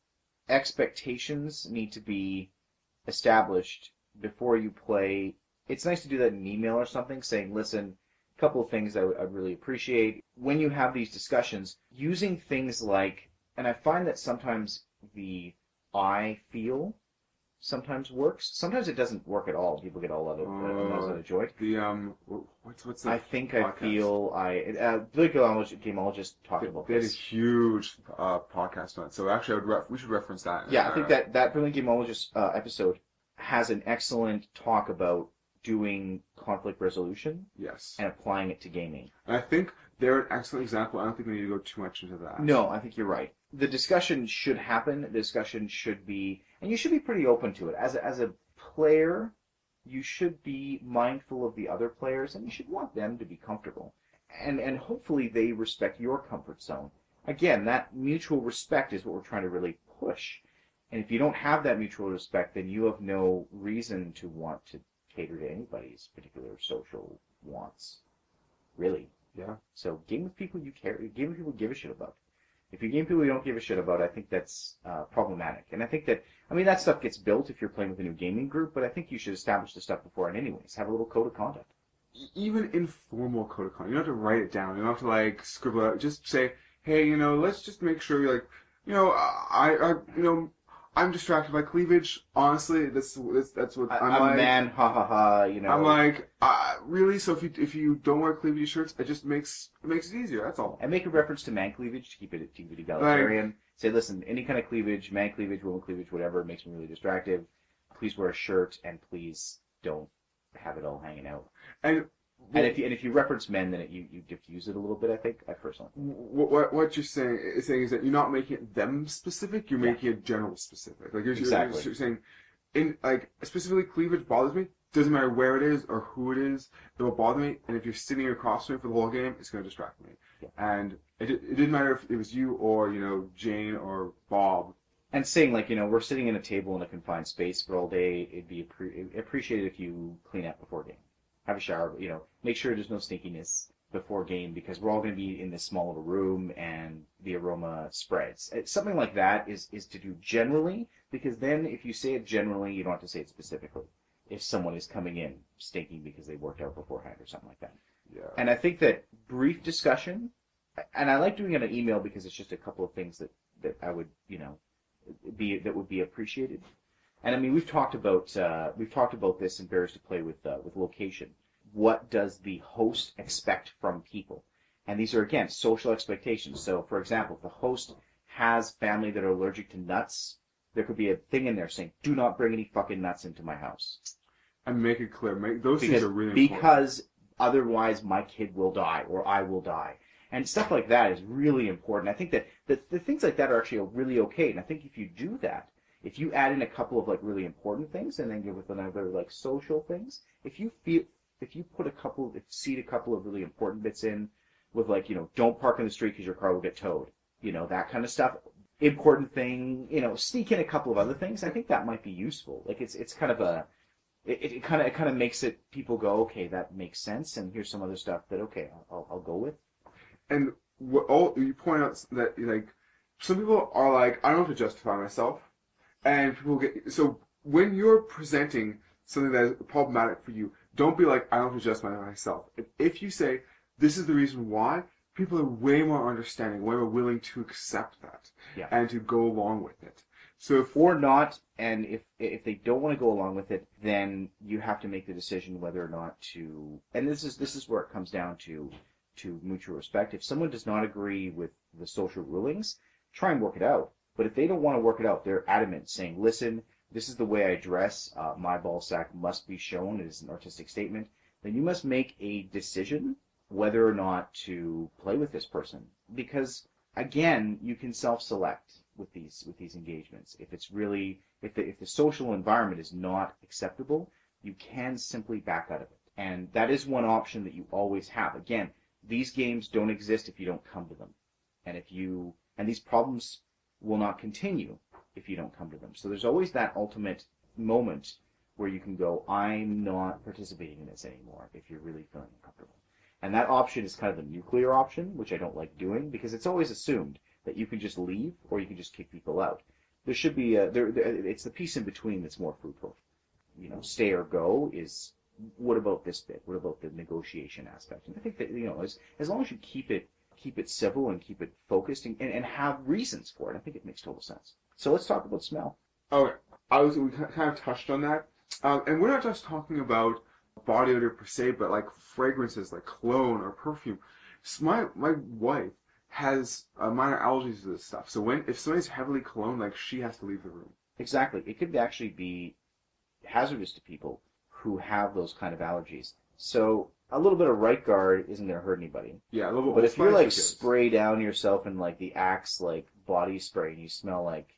[SPEAKER 1] expectations need to be established before you play. It's nice to do that in an email or something, saying, listen, a couple of things I would I'd really appreciate. When you have these discussions, using things like, and I find that sometimes the I feel sometimes works. Sometimes it doesn't work at all. People get all out of, uh, joint.
[SPEAKER 4] The um, what's what's the
[SPEAKER 1] I think I feel I. Uh, Brilliant Gameologist talked
[SPEAKER 4] They,
[SPEAKER 1] about
[SPEAKER 4] they had a huge uh, podcast on it, so actually, I would ref- we should reference that.
[SPEAKER 1] Yeah, I think
[SPEAKER 4] Uh,
[SPEAKER 1] that that Brilliant Gameologist uh, episode has an excellent talk about doing conflict resolution
[SPEAKER 4] yes,
[SPEAKER 1] and applying it to gaming.
[SPEAKER 4] and I think they're an excellent example. I don't think we need to go too much into that.
[SPEAKER 1] No, I think you're right. The discussion should happen. The discussion should be, and you should be pretty open to it. As a, as a player, you should be mindful of the other players, and you should want them to be comfortable, and and hopefully they respect your comfort zone. Again, that mutual respect is what we're trying to really push. And if you don't have that mutual respect, then you have no reason to want to cater to anybody's particular social wants. Really.
[SPEAKER 4] Yeah.
[SPEAKER 1] So game with people you care, game with people you give a shit about. If you're game people you don't give a shit about, I think that's uh, problematic. And I think that, I mean, that stuff gets built if you're playing with a new gaming group, but I think you should establish the stuff beforehand anyways. Have a little code of conduct.
[SPEAKER 4] Even informal code of conduct. You don't have to write it down. You don't have to like scribble it out. Just say, hey, you know, let's just make sure like, you know, I, I, you know, I'm distracted by cleavage. Honestly, that's that's, what
[SPEAKER 1] I,
[SPEAKER 4] I'm,
[SPEAKER 1] I'm
[SPEAKER 4] like.
[SPEAKER 1] a man, ha ha ha, you know.
[SPEAKER 4] I'm like, uh, really? So if you if you don't wear cleavage shirts, it just makes it makes it easier. That's all.
[SPEAKER 1] and make a reference to man cleavage to keep it, keep it egalitarian. Say, listen, any kind of cleavage, man cleavage, woman cleavage, whatever, makes me really distractive. Please wear a shirt, and please don't have it all hanging out.
[SPEAKER 4] And
[SPEAKER 1] And if you, and if you reference men, then it, you, you diffuse it a little bit, I think, I personally.
[SPEAKER 4] what, what what you're saying is saying is that you're not making it them specific. You're
[SPEAKER 1] Yeah.
[SPEAKER 4] making it general specific. Like you're, you're- you're saying, in like specifically cleavage bothers me. Doesn't matter where it is or who it is, it will bother me. And if you're sitting across from me for the whole game, it's going to distract me.
[SPEAKER 1] Yeah.
[SPEAKER 4] And it, it didn't matter if it was you or you know Jane or Bob.
[SPEAKER 1] And saying, like, you know, we're sitting in a table in a confined space for all day, it'd be appre- appreciated if you clean up before game. Have a shower, you know, make sure there's no stinkiness. before game because we're all going to be in this small little room and the aroma spreads. It's something like that is is to do generally because then if you say it generally, you don't have to say it specifically. If someone is coming in stinking because they worked out beforehand or something like that.
[SPEAKER 4] Yeah.
[SPEAKER 1] And I think that brief discussion, and I like doing it on email because it's just a couple of things that, that I would, you know, be that would be appreciated. And I mean, we've talked about uh, we've talked about this in Barriers to Play with uh, with location. What does the host expect from people? And these are again social expectations. So, for example, if the host has family that are allergic to nuts, there could be a thing in there saying, "Do not bring any fucking nuts into my house."
[SPEAKER 4] and make it clear. Make those
[SPEAKER 1] because
[SPEAKER 4] things are really important.
[SPEAKER 1] because otherwise my kid will die or I will die. And stuff like that is really important. I think that the, the things like that are actually really okay. And I think if you do that, if you add in a couple of like really important things and then give with another like social things, if you feel if you put a couple if seed a couple of really important bits in with like, you know, don't park in the street because your car will get towed. You know, that kind of stuff. Important thing, you know, sneak in a couple of other things. I think that might be useful. Like it's it's kind of a it, it kind of it kind of makes it people go okay that makes sense and here's some other stuff that okay I'll, I'll go with
[SPEAKER 4] and what all oh, you point out that like some people are like I don't have to justify myself, and people get so when you're presenting something that is problematic for you, don't be like I don't have to justify myself. If, if you say this is the reason why, people are way more understanding, way more willing to accept that,
[SPEAKER 1] Yeah.
[SPEAKER 4] and to go along with it. So if
[SPEAKER 1] or not and if if they don't want to go along with it then you have to make the decision whether or not to and this is this is where it comes down to to mutual respect if someone does not agree with the social rulings try and work it out but if they don't want to work it out they're adamant saying listen this is the way i dress. Uh, my ball sack must be shown. It is an artistic statement. Then you must make a decision whether or not to play with this person. Because again you can self-select with these with these engagements. If it's really if the if the social environment is not acceptable you can simply back out of it. And that is one option that you always have. Again these games don't exist if you don't come to them. And if you and these problems will not continue if you don't come to them. So there's always that ultimate moment where you can go i'm not participating in this anymore if you're really feeling uncomfortable. And that option is kind of the nuclear option which i don't like doing because it's always assumed that you can just leave or you can just kick people out. There should be a, there, there it's the piece in between that's more fruitful. You know stay or go is what about this bit? What about the negotiation aspect? And i think that you know as as long as you keep it keep it civil and keep it focused and, and, and have reasons for it i think it makes total sense so let's talk about smell
[SPEAKER 4] Okay, I was we kind of touched on that, um, and we're not just talking about body odor per se, but like fragrances, like cologne or perfume. So my my wife has uh, minor allergies to this stuff, so when if somebody's heavily cologne, like she has to leave the room.
[SPEAKER 1] Exactly. It could actually be hazardous to people who have those kind of allergies. So a little bit of right guard isn't going to hurt anybody.
[SPEAKER 4] Yeah, a little bit.
[SPEAKER 1] But if you're like spray down yourself in like the Axe like body spray and you smell like,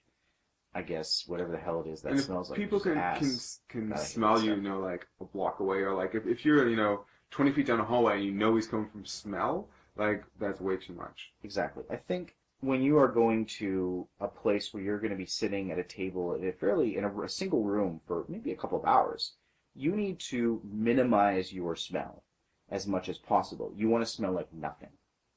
[SPEAKER 1] I guess whatever the hell it is that
[SPEAKER 4] and
[SPEAKER 1] smells like
[SPEAKER 4] people can
[SPEAKER 1] ass.
[SPEAKER 4] can can smell you, you know, like a block away, or like if, if you're you know twenty feet down a hallway and you know he's coming from smell, like that's way too much.
[SPEAKER 1] Exactly. I think when you are going to a place where you're going to be sitting at a table in a fairly in a, a single room for maybe a couple of hours, you need to minimize your smell as much as possible. You want to smell like nothing.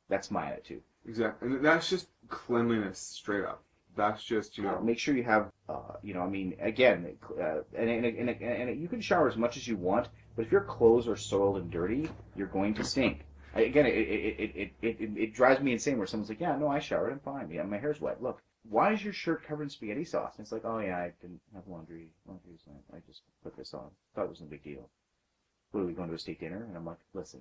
[SPEAKER 1] That's my attitude.
[SPEAKER 4] Exactly, and that's just cleanliness straight up. That's just you
[SPEAKER 1] know,
[SPEAKER 4] know.
[SPEAKER 1] make sure you have, uh, you know, I mean, again, uh, and, and, and, and, you can shower as much as you want, but if your clothes are soiled and dirty, you're going to stink. I- Again, it, it, it, it, it, it, it drives me insane where someone's like, yeah, no, I showered, I'm fine. Yeah, my hair's wet. Look, why is your shirt covered in spaghetti sauce? And it's like, oh yeah, I didn't have laundry. Laundry was I just put this on. Thought it was no big deal. What are we going to a state dinner? And I'm like, listen,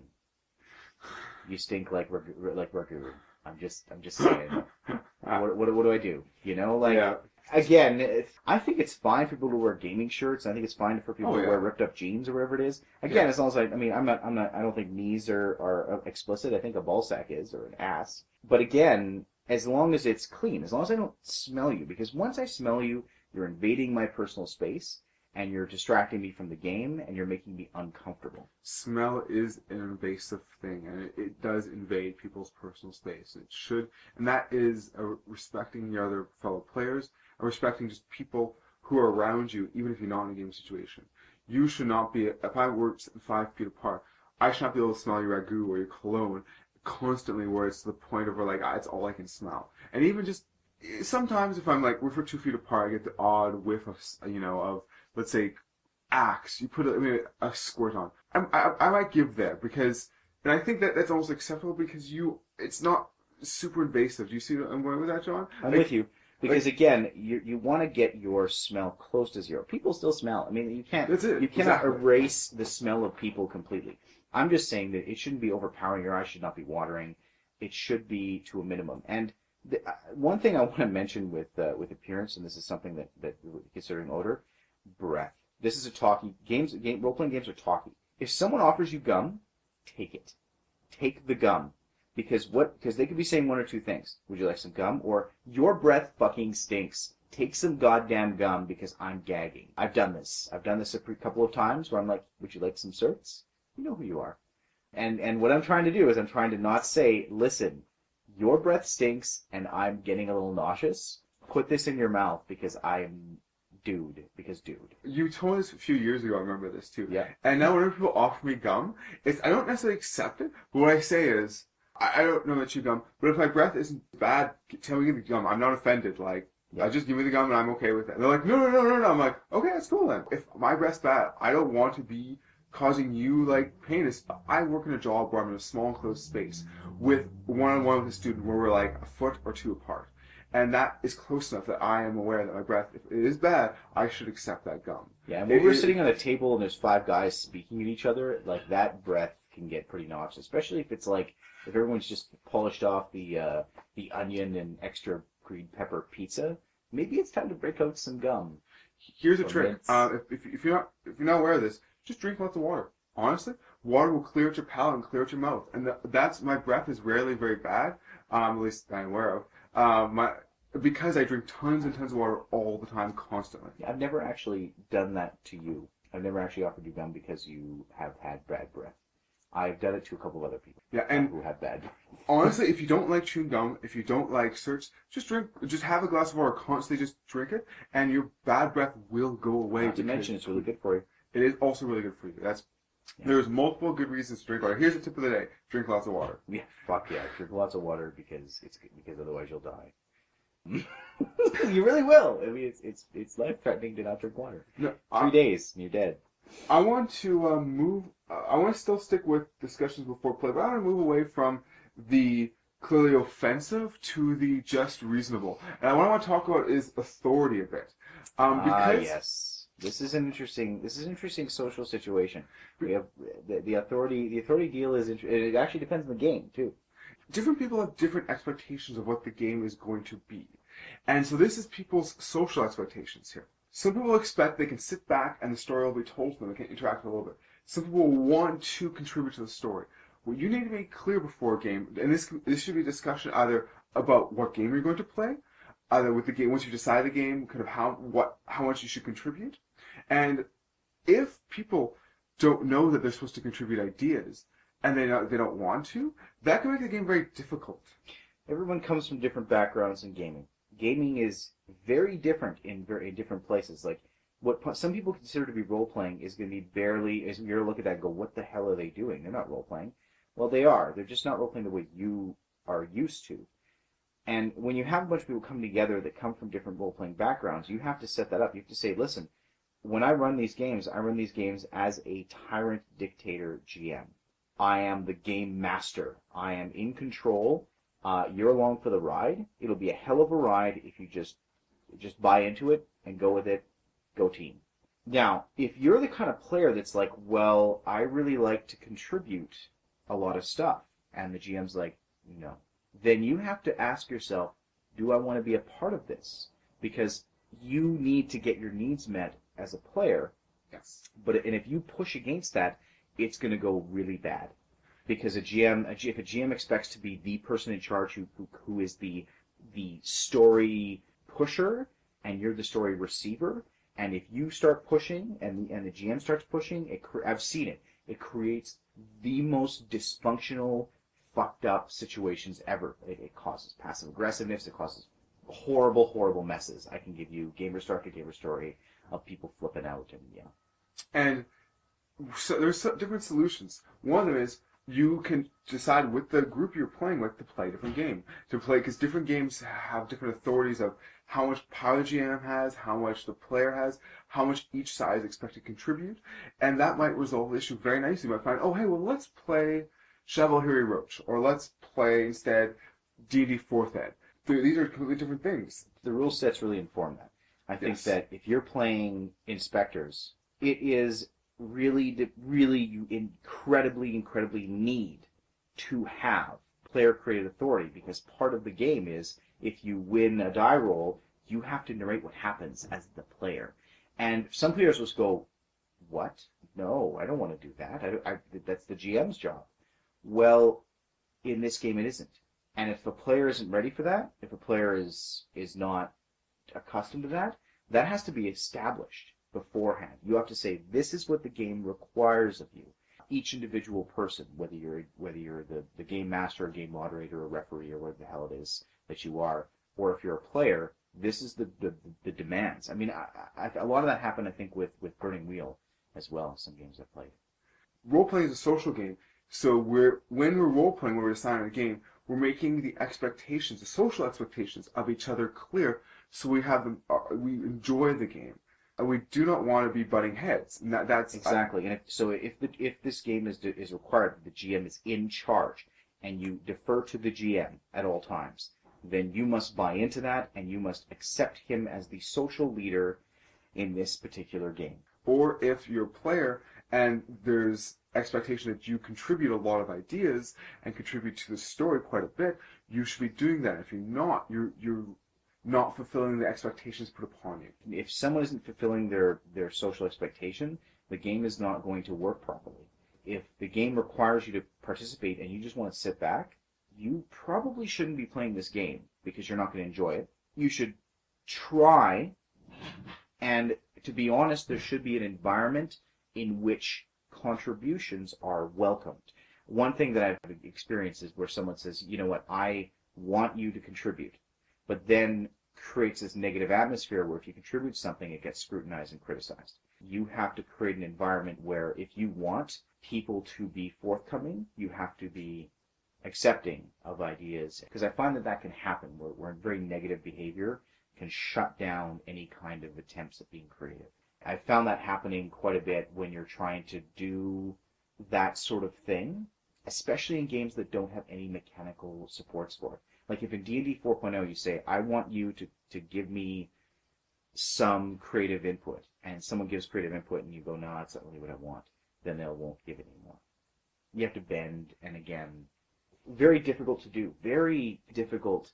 [SPEAKER 1] you stink like like Ragu. I'm just, I'm just saying. [LAUGHS] what, what, what do I do? You know, like
[SPEAKER 4] yeah,
[SPEAKER 1] again, I think it's fine for people to wear gaming shirts. I think it's fine for people
[SPEAKER 4] Oh,
[SPEAKER 1] to
[SPEAKER 4] yeah.
[SPEAKER 1] wear ripped up jeans or whatever it is. Again,
[SPEAKER 4] Yeah.
[SPEAKER 1] as long as I, I mean, I'm not, I'm not, I don't think knees are, are uh, explicit. I think a ball sack is or an ass. But again, as long as it's clean, as long as I don't smell you, because once I smell you, you're invading my personal space and you're distracting me from the game and you're making me uncomfortable.
[SPEAKER 4] smell is an invasive thing, and it, it does invade people's personal space. It should, and that is respecting your other fellow players and respecting just people who are around you, even if you're not in a game situation. You should not be. If I were five feet apart, I should not be able to smell your ragu or your cologne constantly, where it's to the point of where like it's all I can smell. And even just sometimes if I'm like we're for two feet apart, I get the odd whiff of you know of let's say Axe. You put a, I mean, a squirt on. I, I I might give there because, and I think that that's almost acceptable because you it's not super invasive. Do you see what I'm going with that, John?
[SPEAKER 1] I'm
[SPEAKER 4] Like,
[SPEAKER 1] with you because again, you you want to get your smell close to zero. People still smell. I mean, you can't.
[SPEAKER 4] That's it,
[SPEAKER 1] You cannot
[SPEAKER 4] exactly.
[SPEAKER 1] erase the smell of people completely. I'm just saying that it shouldn't be overpowering. Your eyes should not be watering. It should be to a minimum. And the, uh, one thing I want to mention with uh, with appearance, and this is something that that considering odor, breath. This is a talkie. Games, game, role playing games are talkie. If someone offers you gum, take it. Take the gum. Because what? Because they could be saying one or two things. Would you like some gum? Or your breath fucking stinks. Take some goddamn gum because I'm gagging. I've done this. I've done this a pre- couple of times where I'm like, would you like some certs? You know who you are. And and what I'm trying to do is I'm trying to not say, listen, your breath stinks and I'm getting a little nauseous. Put this in your mouth because I'm dude. Because dude.
[SPEAKER 4] You told us a few years ago. I remember this too.
[SPEAKER 1] Yeah.
[SPEAKER 4] And now whenever people offer me gum, it's I don't necessarily accept it, but what I say is, I, I don't know that you gum, but if my breath isn't bad, tell me the gum. I'm not offended. Like,
[SPEAKER 1] Yeah.
[SPEAKER 4] I just give me the gum and I'm okay with it. And they're like, no, no, no, no, no. I'm like, okay, that's cool then. If my breath's bad, I don't want to be causing you like pain. It's, I work in a job where I'm in a small enclosed space with one-on-one with a student where we're like a foot or two apart. And that is close enough that I am aware that my breath, if it is bad, I should accept that gum.
[SPEAKER 1] Yeah, and when
[SPEAKER 4] It-
[SPEAKER 1] we're
[SPEAKER 4] it-
[SPEAKER 1] sitting on a table and there's five guys speaking at each other, like that breath can get pretty noxious, especially if it's like if everyone's just polished off the uh, the onion and extra green pepper pizza. Maybe it's time to break out some gum.
[SPEAKER 4] Here's a trick. Uh, if, if, if you're not if you're not aware of this, just drink lots of water. Honestly, water will clear out your palate and clear out your mouth, and th- that's my breath is rarely very bad. Um, at least I'm aware of. Um, my because I drink tons and tons of water all the time, constantly.
[SPEAKER 1] I've never actually done that to you. I've never actually offered you gum because you have had bad breath. I've done it to a couple of other people
[SPEAKER 4] Yeah, and
[SPEAKER 1] who have bad. [LAUGHS]
[SPEAKER 4] honestly, if you don't like chewing gum, if you don't like certs, just drink, just have a glass of water constantly. Just drink it, and your bad breath will go away.
[SPEAKER 1] Not to mention, it's really good for you.
[SPEAKER 4] It is also really good for you. That's
[SPEAKER 1] Yeah.
[SPEAKER 4] there's multiple good reasons to drink water. Here's the tip of the day: drink lots of water.
[SPEAKER 1] Yeah, fuck yeah. Drink lots of water because it's because otherwise you'll die. [LAUGHS] you really will. I mean, it's it's it's life threatening to not drink water.
[SPEAKER 4] No,
[SPEAKER 1] Three
[SPEAKER 4] I-
[SPEAKER 1] days and you're dead.
[SPEAKER 4] I want to uh, move. Uh, I want to still stick with discussions before play, but I want to move away from the clearly offensive to the just reasonable. And what I want to talk about is authority a bit, um,
[SPEAKER 1] Ah,
[SPEAKER 4] because
[SPEAKER 1] yes. This is an interesting. This is an interesting social situation. We have the, the authority. The authority deal is. Inter- it actually depends on the game too.
[SPEAKER 4] Different people have different expectations of what the game is going to be, and so this is people's social expectations here. Some people expect they can sit back and the story will be told to them. They can interact a little bit. Some people want to contribute to the story. What you need to make clear before a game, and this this should be a discussion either about what game you're going to play, either with the game once you decide the game, kind of how what how much you should contribute, and if people don't know that they're supposed to contribute ideas and they don't, they don't want to, that can make the game very difficult.
[SPEAKER 1] Everyone comes from different backgrounds in gaming. Gaming is very different in very in different places. Like what po- some people consider to be role playing is going to be barely. Is you're gonna look at that and go, what the hell are they doing? They're not role playing. Well, they are. They're just not role playing the way you are used to. And when you have a bunch of people come together that come from different role playing backgrounds, you have to set that up. You have to say, listen, when I run these games, I run these games as a tyrant dictator GM. I am the game master. I am in control. Uh, you're along for the ride. It'll be a hell of a ride if you just just buy into it and go with it. Go team. Now, if you're the kind of player that's like, well, I really like to contribute a lot of stuff, and the GM's like, no, then you have to ask yourself, do I want to be a part of this? Because you need to get your needs met as a player,
[SPEAKER 4] Yes.
[SPEAKER 1] but and if you push against that, it's going to go really bad. Because a GM, if a GM expects to be the person in charge who, who who is the the story pusher and you're the story receiver, and if you start pushing and the and the GM starts pushing, it I've seen it. It creates the most dysfunctional, fucked up situations ever. It, it causes passive aggressiveness. It causes horrible, horrible messes. I can give you gamer story after gamer story of people flipping out and yeah.
[SPEAKER 4] And so there's different solutions. One of them is you can decide with the group you're playing with to play a different game. To play because different games have different authorities of how much power the GM has, how much the player has, how much each side is expected to contribute, and that might resolve the issue very nicely. You might find, oh hey, well let's play Shab-al-Hiri Roach, or let's play instead D&D Fourth Ed. These are completely different things.
[SPEAKER 1] the rule sets really inform that. I think
[SPEAKER 4] Yes.
[SPEAKER 1] that if you're playing InSpectres, it is really, really you incredibly, incredibly need to have player created authority because part of the game is if you win a die roll, you have to narrate what happens as the player. And some players will just go, "What? No, I don't want to do that. I, I, that's the GM's job." Well, in this game, it isn't. And if a player isn't ready for that, if a player is is not accustomed to that, that has to be established beforehand. You have to say this is what the game requires of you. Each individual person, whether you're whether you're the, the game master, a game moderator, a referee, or whatever the hell it is that you are, or if you're a player, this is the the, the demands. I mean, I, I, a lot of that happened, I think, with with Burning Wheel as well. Some games I've played.
[SPEAKER 4] role playing is a social game. So we're when we're role playing, when we're designing a game, we're making the expectations, the social expectations of each other clear, so we have them, uh, we enjoy the game, Uh, we do not want to be butting heads. And that, that's uh,
[SPEAKER 1] Exactly, and if, so if the if this game is is required that the GM is in charge and you defer to the GM at all times, then you must buy into that and you must accept him as the social leader in this particular game.
[SPEAKER 4] or if you're a player and there's expectation that you contribute a lot of ideas and contribute to the story quite a bit, you should be doing that. If you're not, you're you're not fulfilling the expectations put upon you.
[SPEAKER 1] If someone isn't fulfilling their their social expectation, the game is not going to work properly. If the game requires you to participate and you just want to sit back, you probably shouldn't be playing this game because you're not going to enjoy it. You should try and to be honest, there should be an environment in which contributions are welcomed. One thing that I've experienced is where someone says, you know what, I want you to contribute, but then creates this negative atmosphere where if you contribute something, it gets scrutinized and criticized. You have to create an environment where if you want people to be forthcoming, you have to be accepting of ideas. Because I find that that can happen where, where very negative behavior can shut down any kind of attempts at being creative. I've found that happening quite a bit when you're trying to do that sort of thing, especially in games that don't have any mechanical supports for it. Like if in D&D 4.0 you say, I want you to, to give me some creative input, and someone gives creative input and you go, no, that's not really what I want, then they won't give it anymore. You have to bend, and again, very difficult to do. Very difficult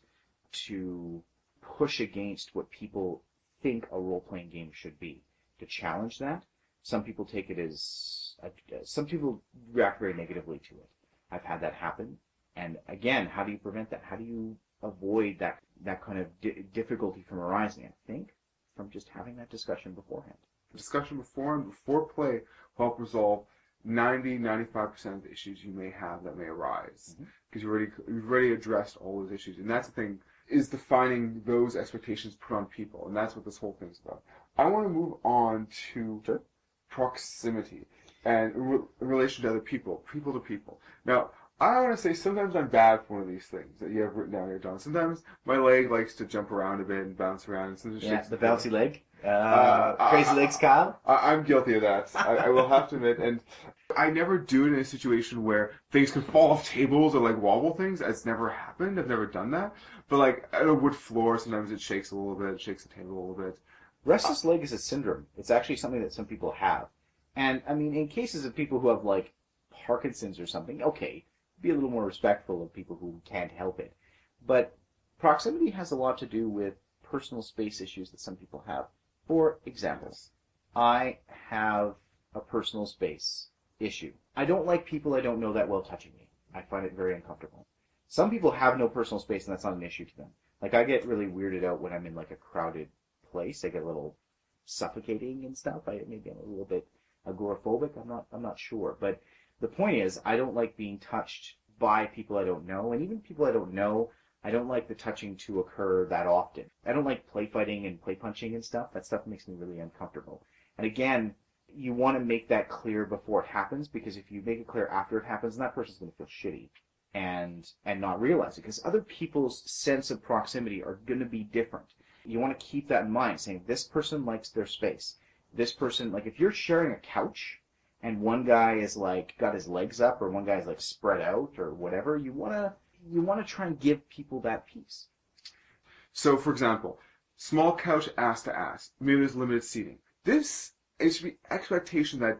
[SPEAKER 1] to push against what people think a role-playing game should be. To challenge that, some people take it as, uh, some people react very negatively to it. I've had that happen. And again, how do you prevent that? How do you avoid that, that kind of di- difficulty from arising? I think from just having that discussion beforehand.
[SPEAKER 4] discussion before and before play will help resolve 90 95% of the issues you may have that may arise
[SPEAKER 1] mm-hmm.
[SPEAKER 4] because you already you've already addressed all those issues and that's the thing is defining those expectations put on people and that's what this whole thing's about i want to move on to
[SPEAKER 1] Sure.
[SPEAKER 4] proximity and re- in relation to other people people to people now I want to say sometimes I'm bad for one of these things that you have written down here, John. Sometimes my leg likes to jump around a bit and bounce around, and sometimes
[SPEAKER 1] Yeah, the bouncy leg. Uh,
[SPEAKER 4] Uh,
[SPEAKER 1] crazy
[SPEAKER 4] uh,
[SPEAKER 1] legs, Kyle.
[SPEAKER 4] I, I'm guilty of that. I, I will have to admit, and I never do it in a situation where things can fall off tables or like wobble things. It's never happened. I've never done that. But like at a wood floor, sometimes it shakes a little bit. It shakes the table a little bit.
[SPEAKER 1] Restless leg is a syndrome. It's actually something that some people have. And, I mean, in cases of people who have, like, Parkinson's or something, okay, be a little more respectful of people who can't help it. But proximity has a lot to do with personal space issues that some people have. For example, I have a personal space issue. I don't like people I don't know that well touching me. I find it very uncomfortable. Some people have no personal space and that's not an issue to them. Like I get really weirded out when I'm in like a crowded place. I get a little suffocating and stuff. I maybe I'm a little bit agoraphobic. I'm not I'm not sure. But the point is I don't like being touched by people I don't know and even people I don't know I don't like the touching to occur that often. I don't like play fighting and play punching and stuff. That stuff makes me really uncomfortable. And again, you want to make that clear before it happens because if you make it clear after it happens, that person's going to feel shitty and and not realize it because other people's sense of proximity are going to be different. You want to keep that in mind, saying this person likes their space. This person, like if you're sharing a couch and one guy is like got his legs up or one guy's like spread out or whatever, you want to you want to try and give people that peace.
[SPEAKER 4] So, for example, small couch ass to ass. Maybe there's limited seating. This it should be expectation that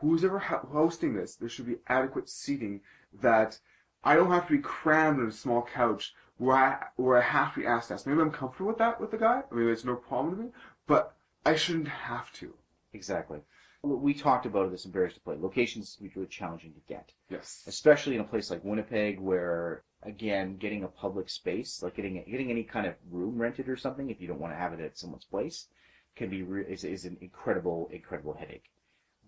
[SPEAKER 4] who's ever hosting this, there should be adequate seating that I don't have to be crammed in a small couch where I where I have to be ass to ass. Maybe I'm comfortable with that with the guy. I mean, it's no problem to me, but I shouldn't have to.
[SPEAKER 1] Exactly. We talked about this in Barriers to Play. Locations can be really challenging to get.
[SPEAKER 4] Yes.
[SPEAKER 1] especially in a place like Winnipeg, where again, getting a public space, like getting getting any kind of room rented or something, if you don't want to have it at someone's place, can be re- is is an incredible incredible headache.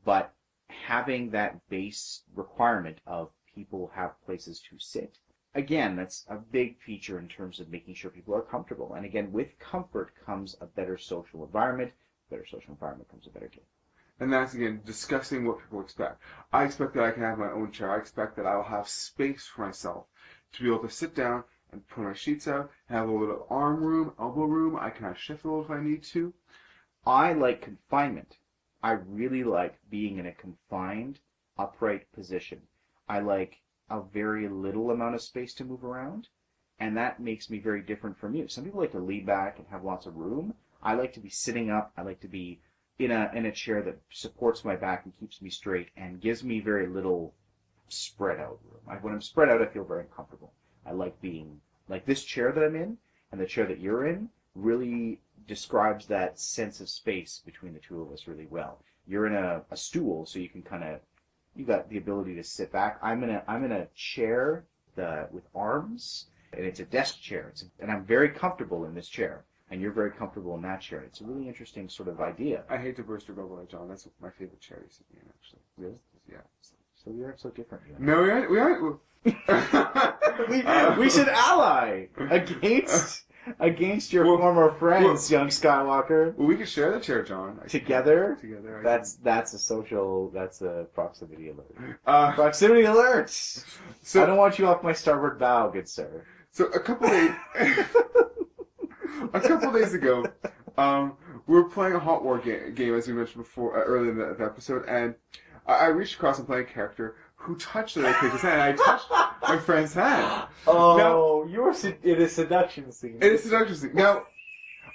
[SPEAKER 1] But having that base requirement of people have places to sit, again, that's a big feature in terms of making sure people are comfortable. And again, with comfort comes a better social environment. Better social environment comes a better game.
[SPEAKER 4] And that's again discussing what people expect. I expect that I can have my own chair. I expect that I will have space for myself to be able to sit down and put my sheets out, have a little arm room, elbow room. I can shift a little if I need to.
[SPEAKER 1] I like confinement. I really like being in a confined, upright position. I like a very little amount of space to move around, and that makes me very different from you. Some people like to lean back and have lots of room. I like to be sitting up. I like to be in a in a chair that supports my back and keeps me straight and gives me very little spread out room. I, when I'm spread out, I feel very uncomfortable. I like being like this chair that I'm in and the chair that you're in really describes that sense of space between the two of us really well. You're in a, a stool, so you can kind of you got the ability to sit back. I'm in a I'm in a chair the with arms, and it's a desk chair. It's and I'm very comfortable in this chair, and you're very comfortable in that chair. It's a really interesting sort of idea.
[SPEAKER 4] I hate to burst your bubble, John. That's my favorite chair to sit in, actually.
[SPEAKER 1] Really?
[SPEAKER 4] Yeah.
[SPEAKER 1] So we aren't so different. you
[SPEAKER 4] No, we aren't. We aren't. [LAUGHS] [LAUGHS]
[SPEAKER 1] we,
[SPEAKER 4] Uh,
[SPEAKER 1] we should ally against against your former friends, young Skywalker.
[SPEAKER 4] Well, we could share the chair, John. I-
[SPEAKER 1] Together?
[SPEAKER 4] Together. I
[SPEAKER 1] That's that's a social. That's a proximity alert.
[SPEAKER 4] Uh,
[SPEAKER 1] Proximity alerts.
[SPEAKER 4] so
[SPEAKER 1] I don't want you off my starboard bow, good sir.
[SPEAKER 4] So a couple [LAUGHS] days, a couple days ago, um, we were playing a Hot War ga- game, as we mentioned before, uh, earlier in the, the episode, and I, I reached across and played a character who touched the other character's hand, and I touched my friend's hand. [LAUGHS]
[SPEAKER 1] Oh, you were in a seduction scene.
[SPEAKER 4] It is seduction. Scene. Now,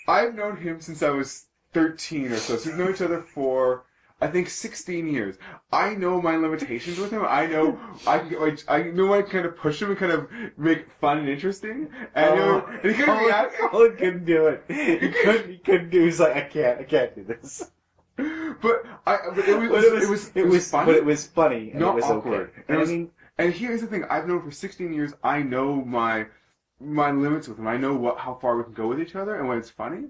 [SPEAKER 4] I've known him since I was 13 or so, so we've known each other for, I think, 16 years. I know my limitations with him. I know I can get my, I know I can kind of push him and kind of make fun and interesting. And, I know, oh, and he couldn't react.
[SPEAKER 1] Colin couldn't do it. He [LAUGHS] couldn't. He couldn't do. He was like, I can't. I can't do this.
[SPEAKER 4] But I, but it was,
[SPEAKER 1] But
[SPEAKER 4] it was, it was, funny.
[SPEAKER 1] But it was funny. And
[SPEAKER 4] Not
[SPEAKER 1] it was
[SPEAKER 4] awkward.
[SPEAKER 1] Okay.
[SPEAKER 4] And it
[SPEAKER 1] And
[SPEAKER 4] was-
[SPEAKER 1] I mean,
[SPEAKER 4] And here's the thing: I've known for 16 years. I know my my limits with him. I know what how far we can go with each other, and when it's funny,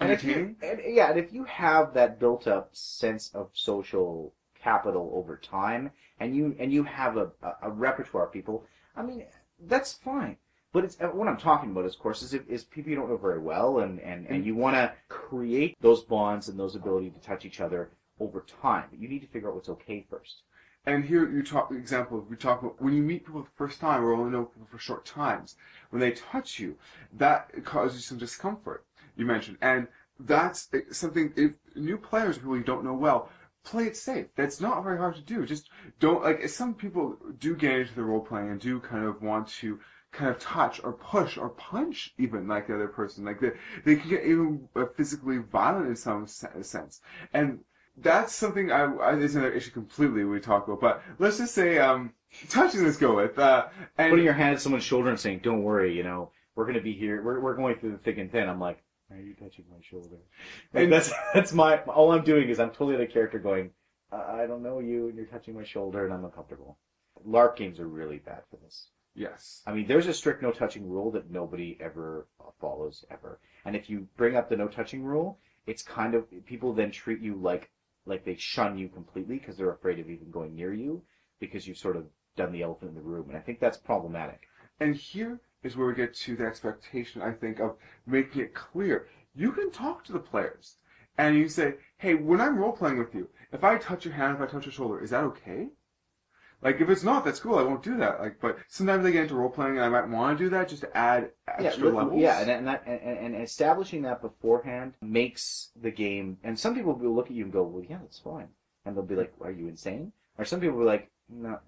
[SPEAKER 1] And if you, and, yeah, and if you have that built-up sense of social capital over time, and you and you have a, a, a repertoire of people, I mean, that's fine. But it's uh, what I'm talking about, is, of course, is, if, is people you don't know very well, and, and, and you want to create those bonds and those ability to touch each other over time. But you need to figure out what's okay first.
[SPEAKER 4] And here you talk the example. We talk about when you meet people the first time, or only know people for short times. When they touch you, that causes you some discomfort. You mentioned, and that's something. If new players, people you don't know well, play it safe. That's not very hard to do. Just don't like. Some people do get into the role playing and do kind of want to kind of touch or push or punch even like the other person. Like they they can get even uh, physically violent in some sense. And that's something I, I is another issue completely we talk about. But let's just say um touching let's go with uh and
[SPEAKER 1] Putting your hand on someone's shoulder and saying, "Don't worry, you know, we're going to be here. We're we're going through the thick and thin." I'm like, "Are you touching my shoulder?" And that's [LAUGHS] that's my all I'm doing is I'm totally the character going, "I I don't know you, and you're touching my shoulder, and I'm uncomfortable." LARP games are really bad for this.
[SPEAKER 4] yes.
[SPEAKER 1] I mean, there's a strict no touching rule that nobody ever follows ever. And if you bring up the no touching rule, it's kind of people then treat you like like they shun you completely because they're afraid of even going near you because you've sort of done the elephant in the room. And I think that's problematic.
[SPEAKER 4] And here is where we get to the expectation, I think, of making it clear. You can talk to the players. and you say, "Hey, when I'm role playing with you, if I touch your hand, if I touch your shoulder, is that okay?" Like if it's not, that's cool. I won't do that. Like, but sometimes I get into role playing and I might want to do that just to add extra
[SPEAKER 1] yeah,
[SPEAKER 4] levels.
[SPEAKER 1] Yeah, and and, that, and and establishing that beforehand makes the game. And some people will look at you and go, "Well, yeah, that's fine," and they'll be like, "Are you insane?" Or some people will be like, "No,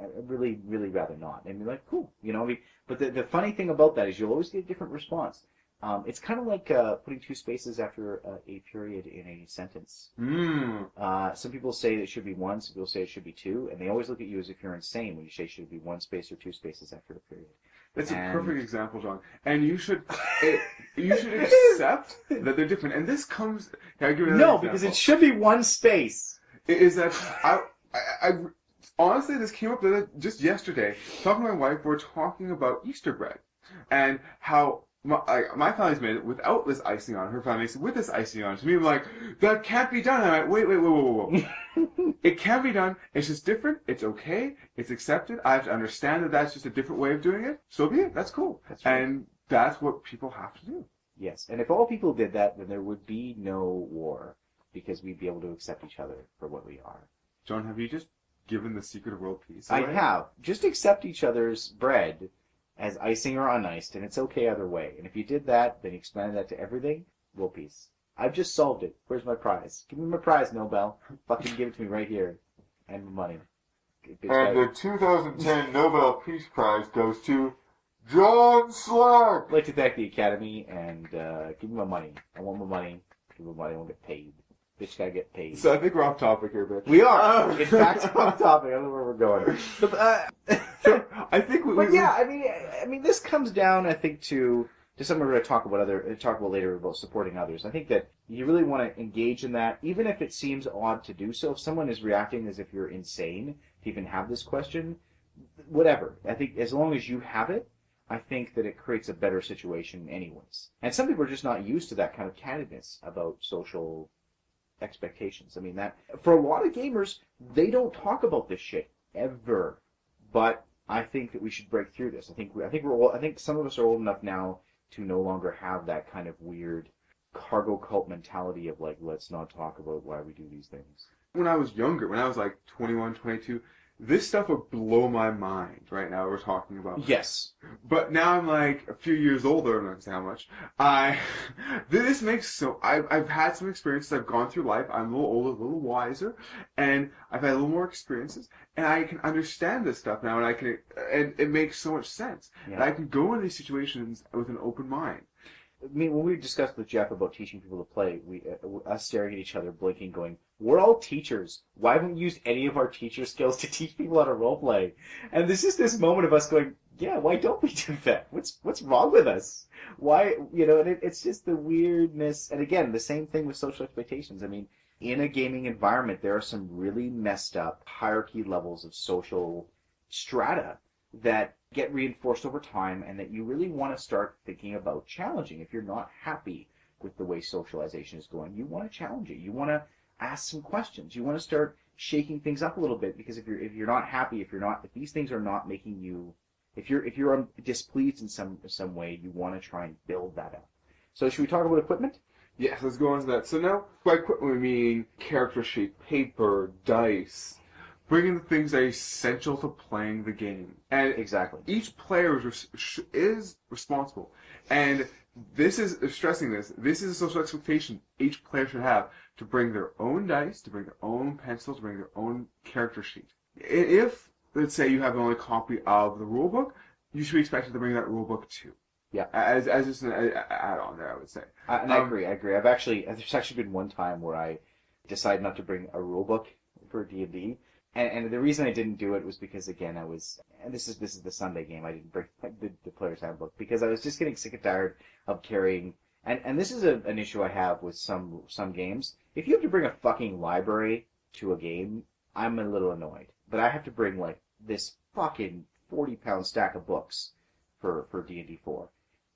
[SPEAKER 1] I really, really rather not," and be like, "Cool," you know. I mean, but the the funny thing about that is you'll always get a different response. Um, it's kind of like uh, putting two spaces after uh, a period in a sentence.
[SPEAKER 4] Mm.
[SPEAKER 1] Uh, some people say it should be one, some people say it should be two, and they always look at you as if you're insane when you say it should be one space or two spaces after a period.
[SPEAKER 4] That's a perfect example, John. And you should, it, [LAUGHS] you should accept that they're different. And this comes. Can I give you
[SPEAKER 1] No, because it should be one space.
[SPEAKER 4] Is that I, I, I honestly this came up just yesterday. Talking to my wife, we're talking about Easter bread and how. My, I, my family's made it without this icing on. Her family makes it with this icing on. it. To me, I'm like, that can't be done. I'm like, wait, wait, wait, wait, wait, wait. it can be done. It's just different. It's okay. It's accepted. I have to understand that that's just a different way of doing it. So be it. That's cool.
[SPEAKER 1] That's right.
[SPEAKER 4] And that's what people have to do.
[SPEAKER 1] Yes, and if all people did that, then there would be no war because we'd be able to accept each other for what we are.
[SPEAKER 4] John, have you just given the secret of world peace?
[SPEAKER 1] I have. Just accept each other's bread as icing or uniced, and it's okay either way. And if you did that, then you expanded that to everything, world peace. I've just solved it. Where's my prize? Give me my prize, Nobel. Fucking give it to me right here. And my money. Bitch,
[SPEAKER 6] And
[SPEAKER 1] I-
[SPEAKER 6] the 2010 Nobel Peace Prize goes to John Slack.
[SPEAKER 1] I'd like to thank the Academy and uh, give me my money. I want my money. Give me my money. I want to get paid. Bitch gotta get paid.
[SPEAKER 4] So I think we're off topic here, but
[SPEAKER 1] we are. In fact, off topic. I don't know where we're going. [LAUGHS] But, uh,
[SPEAKER 4] I think we.
[SPEAKER 1] but
[SPEAKER 4] we-
[SPEAKER 1] yeah, I mean, I mean, this comes down, I think, to to something we're going to talk about other talk about later about supporting others. I think that you really want to engage in that, even if it seems odd to do so. If someone is reacting as if you're insane to even have this question, whatever. I think as long as you have it, I think that it creates a better situation, anyways. And some people are just not used to that kind of candidness about social expectations. I mean, that for a lot of gamers, they don't talk about this shit ever. But I think that we should break through this. I think we, I think we're all, I think some of us are old enough now to no longer have that kind of weird cargo cult mentality of like let's not talk about why we do these things.
[SPEAKER 4] when I was younger, when I was like 21, 22, this stuff would blow my mind right now we're talking about.
[SPEAKER 1] Yes.
[SPEAKER 4] But now I'm like a few years older, not gonna say how much. I [LAUGHS] this makes so I've I've had some experiences, I've gone through life, I'm a little older, a little wiser, and I've had a little more experiences, and I can understand this stuff now and I can and it makes so much sense. And
[SPEAKER 1] Yeah.
[SPEAKER 4] I can go in these situations with an open mind.
[SPEAKER 1] I mean, when we discussed with Jeff about teaching people to play, we uh, us staring at each other, blinking, going, "We're all teachers. Why haven't we used any of our teacher skills to teach people how to role play?" And this is this moment of us going, "Yeah, why don't we do that? What's what's wrong with us? Why you know?" And it, it's just the weirdness. And again, the same thing with social expectations. I mean, in a gaming environment, there are some really messed up hierarchy levels of social strata that get reinforced over time and that you really want to start thinking about challenging. If you're not happy with the way socialization is going, you want to challenge it. You want to ask some questions. You want to start shaking things up a little bit because if you're if you're not happy, if you're not if these things are not making you if you're if you're displeased in some some way, you want to try and build that up. So should we talk about equipment?
[SPEAKER 4] Yes, let's go into that. So now, by equipment we mean character sheet, paper, dice, bringing the things that are essential to playing the game. And
[SPEAKER 1] Exactly.
[SPEAKER 4] each player is, res- is responsible. And this is stressing this. This is a social expectation each player should have to bring their own dice, to bring their own pencils, to bring their own character sheet. If, let's say, you have only copy of the rulebook, you should be expected to bring that rulebook too.
[SPEAKER 1] Yeah.
[SPEAKER 4] As, as just an a- a- add-on there, I would say.
[SPEAKER 1] I, and I
[SPEAKER 4] Um,
[SPEAKER 1] agree. I agree. I've actually there's actually been one time where I decided not to bring a rule book for D and D, and the reason I didn't do it was because again I was and this is this is the Sunday game. I didn't bring [LAUGHS] the, the player's handbook because I was just getting sick and tired of carrying. And and this is a, an issue I have with some some games. If you have to bring a fucking library to a game, I'm a little annoyed. But I have to bring like this fucking forty pound stack of books for for D and D four,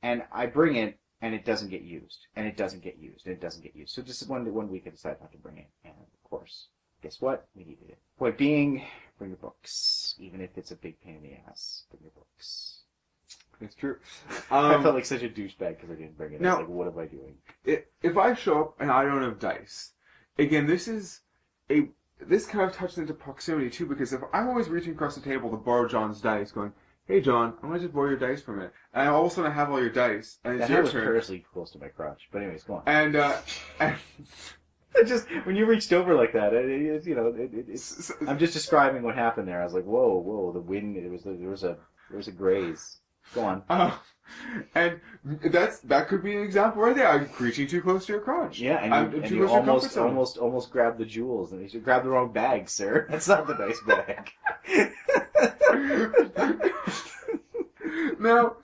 [SPEAKER 1] and I bring it and it doesn't get used, and it doesn't get used, and it doesn't get used. So just one one week I decided not to bring it, and of course, guess what? We needed it. Point being, bring your books, even if it's a big pain in the ass. Bring your books.
[SPEAKER 4] It's true. [LAUGHS]
[SPEAKER 1] I
[SPEAKER 4] Um,
[SPEAKER 1] felt like such a douchebag because I didn't bring it. I
[SPEAKER 4] Now-
[SPEAKER 1] was like, what am I doing?
[SPEAKER 4] i- if I show up and I don't have dice, again, this is a this kind of touches into proximity too because if I'm always reaching across the table to borrow John's dice, going, "Hey John, I'm gonna just borrow your dice for a minute," and all of a sudden I have all your dice, and it's
[SPEAKER 1] That
[SPEAKER 4] your
[SPEAKER 1] hand was
[SPEAKER 4] turn,
[SPEAKER 1] close to my crotch. But anyways, go on.
[SPEAKER 4] and uh, [LAUGHS] and
[SPEAKER 1] I just when you reached over like that, it, it, you know, it, it, it's. I'm just describing what happened there. I was like, whoa, whoa, the wind. It was there was a there was a graze. Go on.
[SPEAKER 4] uh, and that's that could be an example right there. I'm reaching too close to your crotch.
[SPEAKER 1] Yeah, and
[SPEAKER 4] I'm
[SPEAKER 1] you, and you
[SPEAKER 4] close to your comfort
[SPEAKER 1] almost almost almost grabbed the jewels, and you should grab the wrong bag, sir. [LAUGHS] That's not the dice bag.
[SPEAKER 4] now,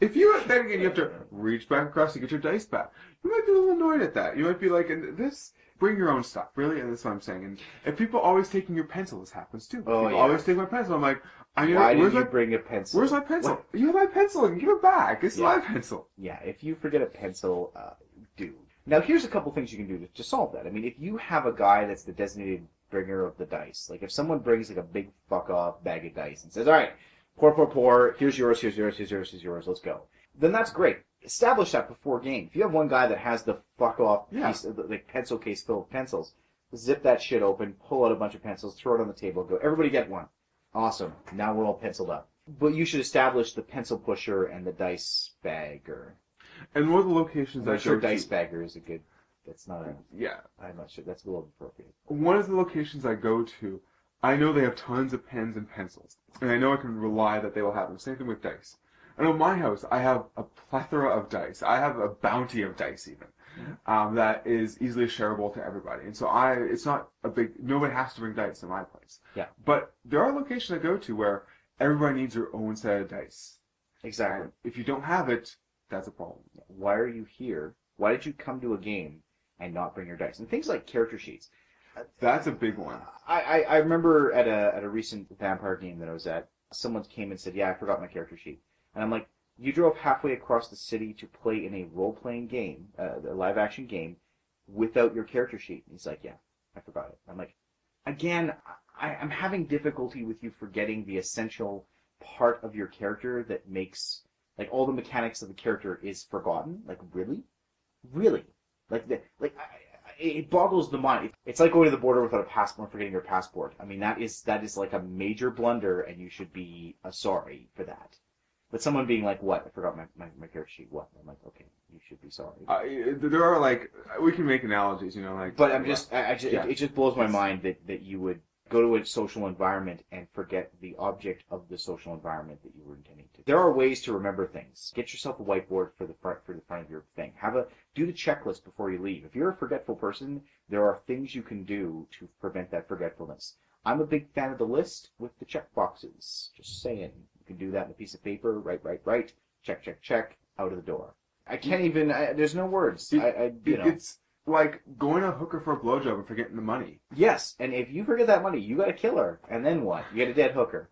[SPEAKER 4] if you then again you have to reach back across to get your dice back, you might be a little annoyed at that. You might be like, "This bring your own stuff, really." And that's what I'm saying. And if people always taking your pencil, this happens too.
[SPEAKER 1] Oh,
[SPEAKER 4] people
[SPEAKER 1] yeah.
[SPEAKER 4] always take my pencil. I'm like, I need.
[SPEAKER 1] Why did you
[SPEAKER 4] my
[SPEAKER 1] bring a pencil?
[SPEAKER 4] Where's my pencil?
[SPEAKER 1] What-
[SPEAKER 4] You have my pencil. and Give it back. It's
[SPEAKER 1] Yeah.
[SPEAKER 4] my pencil.
[SPEAKER 1] Yeah, if you forget a pencil, uh, do. Now, here's a couple things you can do to, to solve that. I mean, if you have a guy that's the designated bringer of the dice, like if someone brings like a big fuck off bag of dice and says, "All right, pour, pour, pour. Here's yours. Here's yours. Here's yours. Here's yours. Let's go." Then that's great. Establish that before game. If you have one guy that has the fuck off
[SPEAKER 4] Yeah.
[SPEAKER 1] piece, of the, like pencil case filled with pencils, zip that shit open, pull out a bunch of pencils, throw it on the table, go, everybody get one. Awesome. Now we're all penciled up. But you should establish the pencil pusher and the dice bagger.
[SPEAKER 4] And one of the locations
[SPEAKER 1] I'm
[SPEAKER 4] I
[SPEAKER 1] sure
[SPEAKER 4] go to-
[SPEAKER 1] dice bagger is a good. That's not a.
[SPEAKER 4] Yeah.
[SPEAKER 1] I'm not sure. That's a little appropriate.
[SPEAKER 4] one of the locations I go to, I know they have tons of pens and pencils, and I know I can rely that they will have them. Same thing with dice. I know my house, I have a plethora of dice. I have a bounty of dice even. Um, that is easily shareable to everybody, and so I, it's not a big. Nobody has to bring dice in my place.
[SPEAKER 1] Yeah.
[SPEAKER 4] But there are locations I go to where everybody needs their own set of dice,
[SPEAKER 1] Exactly.
[SPEAKER 4] and if you don't have it, that's a problem.
[SPEAKER 1] Why are you here? Why did you come to a game and not bring your dice? And things like character sheets.
[SPEAKER 4] That's a big one.
[SPEAKER 1] I, I, I remember at a at a recent vampire game that I was at, someone came and said, "Yeah, I forgot my character sheet," and I'm like, "You drove halfway across the city to play in a role playing game, uh, a live action game, without your character sheet?" And he's like, "Yeah, I forgot it." I'm like, again, I, I'm having difficulty with you forgetting the essential part of your character that makes like all the mechanics of the character is forgotten. Like, really, really, like the like. I, it boggles the mind. It's like going to the border without a passport and forgetting your passport. I mean, that is that is like a major blunder, and you should be uh, sorry for that. But someone being like, "What? I forgot my, my, my character sheet." What? I'm like, "Okay, you should be sorry."
[SPEAKER 4] Uh, there are like we can make analogies, you know, like.
[SPEAKER 1] But I'm just, I, I just
[SPEAKER 4] Yeah.
[SPEAKER 1] it, it just blows my mind that, that you would go to a social environment and forget the object of the social environment that you were intending to. There are ways to remember things. Get yourself a whiteboard for the front for the front of your thing. Have a do the checklist before you leave. If you're a forgetful person, there are things you can do to prevent that forgetfulness. I'm a big fan of the list with the check boxes. Just saying, can do that in a piece of paper. Right, right, right. Check, check, check. Out of the door. I can't even. I, there's no words.
[SPEAKER 4] It-
[SPEAKER 1] I, I you
[SPEAKER 4] It-
[SPEAKER 1] know.
[SPEAKER 4] It's like going to a hooker for a blowjob and forgetting the money.
[SPEAKER 1] Yes, and if you forget that money, you got to kill her, and then what? You get a dead hooker.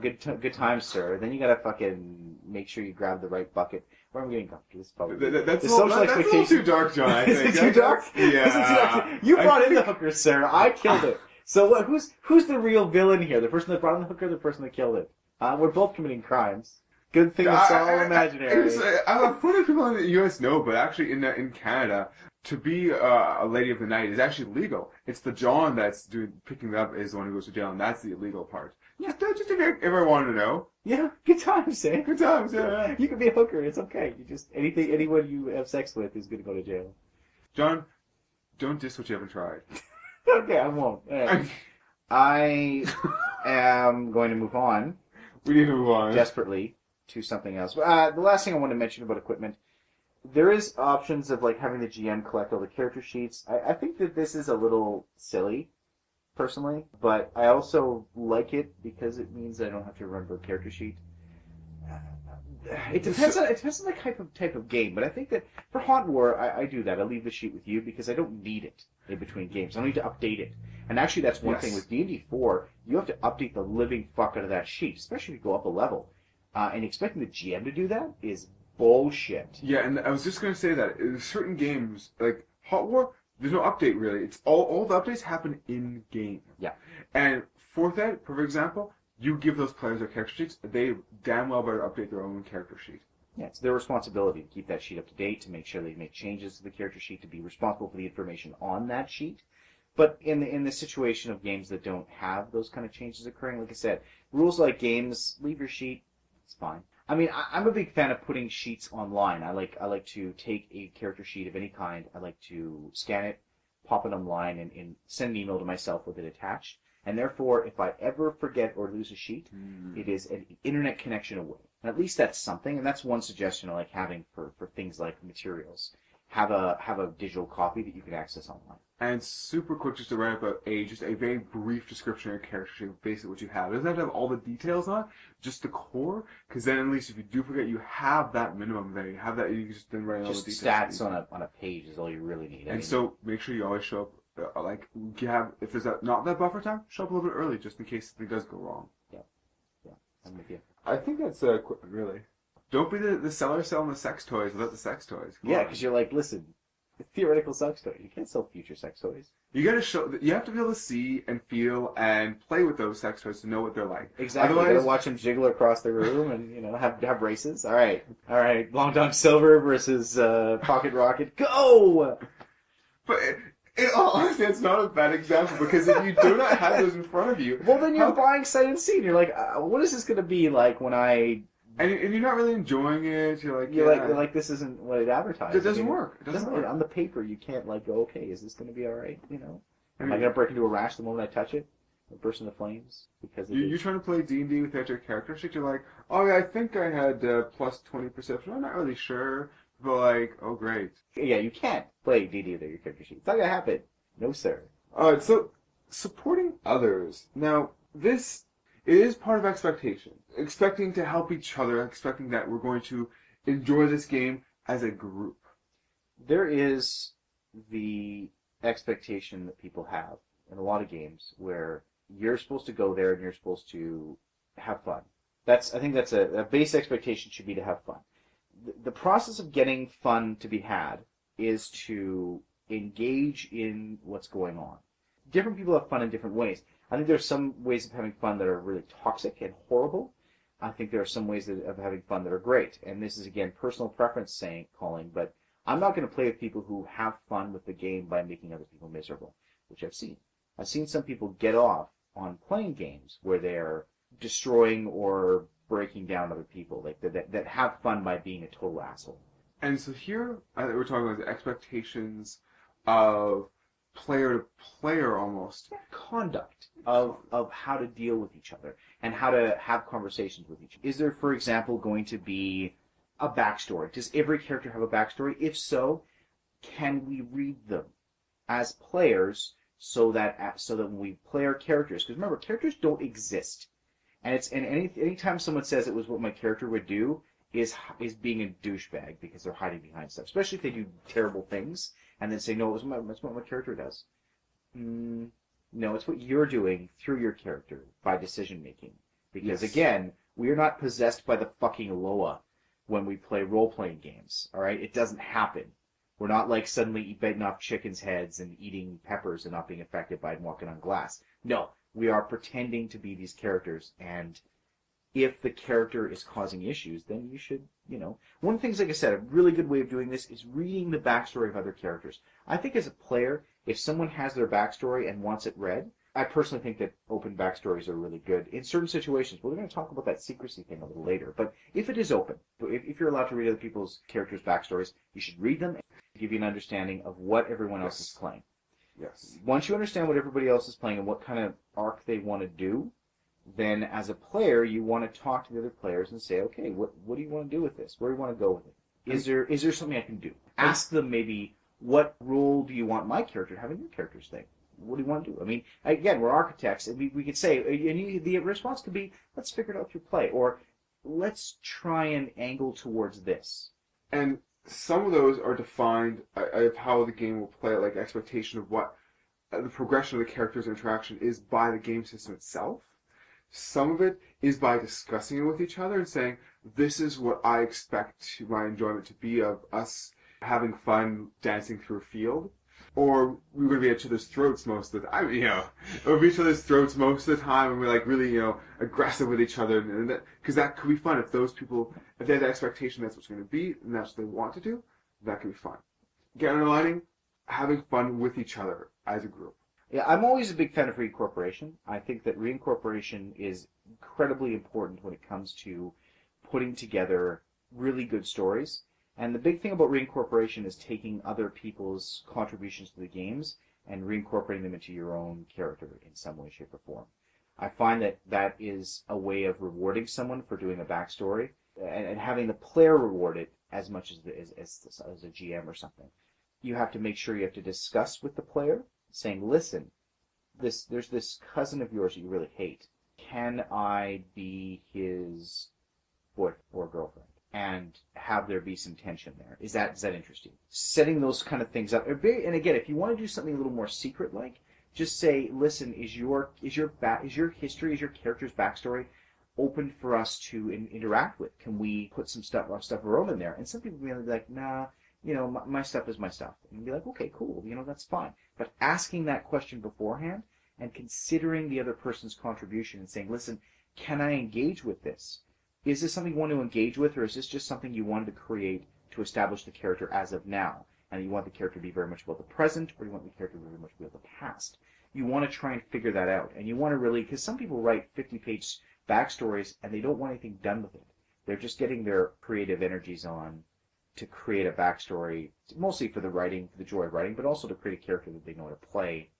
[SPEAKER 1] Good, t- good times, sir. Then you got to fucking make sure you grab the right bucket. Where am I'm getting comfortable. This is probably
[SPEAKER 4] Th- th- That's,
[SPEAKER 1] the
[SPEAKER 4] a little, that- that's
[SPEAKER 1] expectation.
[SPEAKER 4] too dark, John. I [LAUGHS]
[SPEAKER 1] Is
[SPEAKER 4] think.
[SPEAKER 1] it too dark?
[SPEAKER 4] Yeah.
[SPEAKER 1] Is it too dark? You
[SPEAKER 4] I
[SPEAKER 1] brought in the hooker, sir. I killed it. So what, who's who's the real villain here? The person that brought in the hooker, or the person that killed it? Uh, we're both committing crimes. Good thing it's all
[SPEAKER 4] I- I-
[SPEAKER 1] imaginary.
[SPEAKER 4] it's, uh, I'm pretty people in the U.S. know, but actually in uh, in Canada, to be uh, a lady of the night is actually legal. It's the John that's doing picking it up is the one who goes to jail, and that's the illegal part. Just, uh, just if you ever wanted to know.
[SPEAKER 1] yeah, good times, eh?
[SPEAKER 4] Good times, yeah. yeah. [LAUGHS]
[SPEAKER 1] You can be a hooker. It's okay. You just anything anyone you have sex with is going to go to jail.
[SPEAKER 4] John, don't diss what you haven't tried. [LAUGHS]
[SPEAKER 1] Okay, I won't. Right. [LAUGHS] I am going to move on
[SPEAKER 4] we need to move on.
[SPEAKER 1] desperately to something else. Uh, the last thing I want to mention about equipment, there is options of like having the GM collect all the character sheets. I, I think that this is a little silly, personally, but I also like it because it means I don't have to remember a character sheet. Uh, It depends on it depends on the type of type of game, but I think that for Hot War, I, I do that. I leave the sheet with you because I don't need it in between games. I don't need to update it. And actually, that's one
[SPEAKER 4] Yes.
[SPEAKER 1] thing with D and D four. You have to update the living fuck out of that sheet, especially if you go up a level. Uh, and expecting the GM to do that is bullshit.
[SPEAKER 4] Yeah, and I was just gonna say that in certain games, like Hot War, there's no update really. It's all all the updates happen in game.
[SPEAKER 1] Yeah.
[SPEAKER 4] And fourth ed, for example, you give those players their character sheets, they damn well better update their own character sheet.
[SPEAKER 1] Yeah, it's their responsibility to keep that sheet up to date, to make sure they make changes to the character sheet, to be responsible for the information on that sheet. But in the in the situation of games that don't have those kind of changes occurring, like I said, rules like games, leave your sheet. It's fine. I mean, I, I'm a big fan of putting sheets online. I like I like to take a character sheet of any kind. I like to scan it, pop it online, and, and send an email to myself with it attached. And therefore, if I ever forget or lose a sheet, hmm. it is an internet connection away. And at least that's something, and that's one suggestion I like having for, for things like materials. Have a have a digital copy that you can access online.
[SPEAKER 4] And super quick, just to write up a, a just a very brief description of your character sheet, basically what you have. It doesn't have to have all the details on it, just the core, because then at least if you do forget, you have that minimum there. You have that, you can just then write all the details.
[SPEAKER 1] stats on a on a page is all you really need. I
[SPEAKER 4] And
[SPEAKER 1] mean,
[SPEAKER 4] so make sure you always show up, like, you have, if there's that, not that buffer time, show up a little bit early just in case something does go wrong.
[SPEAKER 1] Yeah, yeah, I'm with you.
[SPEAKER 4] I think that's uh, qu- really. Don't be the, the seller selling the sex toys without the sex toys. Come
[SPEAKER 1] Yeah,
[SPEAKER 4] on.
[SPEAKER 1] because you're like, listen, [LAUGHS] theoretical sex toys. You can't sell future sex toys.
[SPEAKER 4] You gotta show. You have to be able to see and feel and play with those sex toys to know what they're like.
[SPEAKER 1] Exactly. you
[SPEAKER 4] Otherwise-
[SPEAKER 1] gotta watch them jiggle across the room and you know have have races. All right, all right. Long John Silver versus uh, Pocket Rocket. Go.
[SPEAKER 4] But it, it, honestly, it's not a bad example because if you do not have those in front of you,
[SPEAKER 1] Well, then you're
[SPEAKER 4] How-
[SPEAKER 1] buying sight unseen. You're like, uh, what is this gonna be like when I?
[SPEAKER 4] and, and you're not really enjoying it, you're like,
[SPEAKER 1] You're
[SPEAKER 4] yeah,
[SPEAKER 1] like, you're like this isn't what it advertised.
[SPEAKER 4] it doesn't
[SPEAKER 1] I mean,
[SPEAKER 4] work. It doesn't
[SPEAKER 1] doesn't-
[SPEAKER 4] work.
[SPEAKER 1] on the paper. You can't like go, okay, is this gonna be all right? You know, am I
[SPEAKER 4] And
[SPEAKER 1] gonna break into a rash the moment I touch it? Or burst into flames because
[SPEAKER 4] you, you're trying to play D and D without your character sheet. You're like, oh yeah, I think I had uh, plus twenty perception. I'm not really sure, but like, oh great.
[SPEAKER 1] yeah, you can't play DD without your character sheet. It's not gonna happen. No, sir.
[SPEAKER 4] All right, so supporting others. Now, this it is part of expectation. Expecting to help each other, expecting that we're going to enjoy this game as a group.
[SPEAKER 1] there is the expectation that people have in a lot of games where you're supposed to go there and you're supposed to have fun. That's I think that's a, a base expectation should be to have fun. The, process of getting fun to be had is to engage in what's going on. Different people have fun in different ways. I think there's some ways of having fun that are really toxic and horrible. I think there are some ways that, of having fun that are great. And this is again personal preference saying calling, but I'm not going to play with people who have fun with the game by making other people miserable, which I've seen. I've seen some people get off on playing games where they're destroying or breaking down other people, like that, that, that have fun by being a total asshole.
[SPEAKER 4] And so here uh, we're talking about the expectations of player to player almost.
[SPEAKER 1] Conduct of, of how to deal with each other and how to have conversations with each other. Is there, for example, going to be a backstory? Does every character have a backstory? If so, can we read them as players so that so that when we play our characters, because remember, characters don't exist, and it's and any anytime someone says it was what my character would do is is being a douchebag because they're hiding behind stuff, especially if they do terrible things and then say no, it was my, it's what my character does. Mm, no, it's what you're doing through your character by decision making. Because
[SPEAKER 4] Yes.
[SPEAKER 1] again, we are not possessed by the fucking Loa when we play role playing games. All right, it doesn't happen. We're not like suddenly biting off chickens' heads and eating peppers and not being affected by it and walking on glass. No, we are pretending to be these characters, and if the character is causing issues, then you should, you know. One of the things, like I said, a really good way of doing this is reading the backstory of other characters. I think as a player, if someone has their backstory and wants it read, I personally think that open backstories are really good in certain situations. We're going to talk about that secrecy thing a little later. But if it is open, if, you're allowed to read other people's characters' backstories, you should read them and give you an understanding of what everyone else is playing.
[SPEAKER 4] Yes.
[SPEAKER 1] Once you understand what everybody else is playing and what kind of arc they want to do, then as a player, you want to talk to the other players and say, okay, what what do you want to do with this? Where do you want to go with it? Is there is there something I can do? Ask them maybe what role do you want my character to have in your character's thing? What do you want to do? I mean, again, we're architects, and we, we could say, and you, the response could be, let's figure it out through play, or let's try and angle towards this.
[SPEAKER 4] And some of those are defined uh, of how the game will play, like expectation of what uh, the progression of the character's interaction is by the game system itself. Some of it is by discussing it with each other and saying, "This is what I expect my enjoyment to be of us having fun dancing through a field." Or we going to be at each other's throats most of the time. [LAUGHS] You know, it would be each other's throats most of the time, and we're like really, you know, aggressive with each other, and that because that could be fun if those people, if they have the expectation that's what's going to be, and that's what they want to do, that could be fun. Get underlining, having fun with each other as a group.
[SPEAKER 1] Yeah, I'm always a big fan of reincorporation. I think that reincorporation is incredibly important when it comes to putting together really good stories. And the big thing about reincorporation is taking other people's contributions to the games and reincorporating them into your own character in some way, shape, or form. I find that that is a way of rewarding someone for doing a backstory and, and having the player reward it as much as, the, as, as, as a GM or something. You have to make sure you have to discuss with the player, saying, listen, this there's this cousin of yours that you really hate. Can I be his boy or girlfriend? And have there be some tension there? Is that is that interesting? Setting those kind of things up. And again, if you want to do something a little more secret like, just say, listen, is your is your back is your history, is your character's backstory open for us to in, interact with? Can we put some stuff our stuff of our own in there? And some people may be like, nah, you know, my, my stuff is my stuff. And be like, okay, cool, you know, that's fine. But asking that question beforehand and considering the other person's contribution and saying, listen, can I engage with this? Is this something you want to engage with, or is this just something you wanted to create to establish the character as of now? And you want the character to be very much about the present, or you want the character to be very much about the past? You want to try and figure that out. And you want to really, because some people write 50 page backstories and they don't want anything done with it. They're just getting their creative energies on to create a backstory, mostly for the writing, for the joy of writing, but also to create a character that they know how to play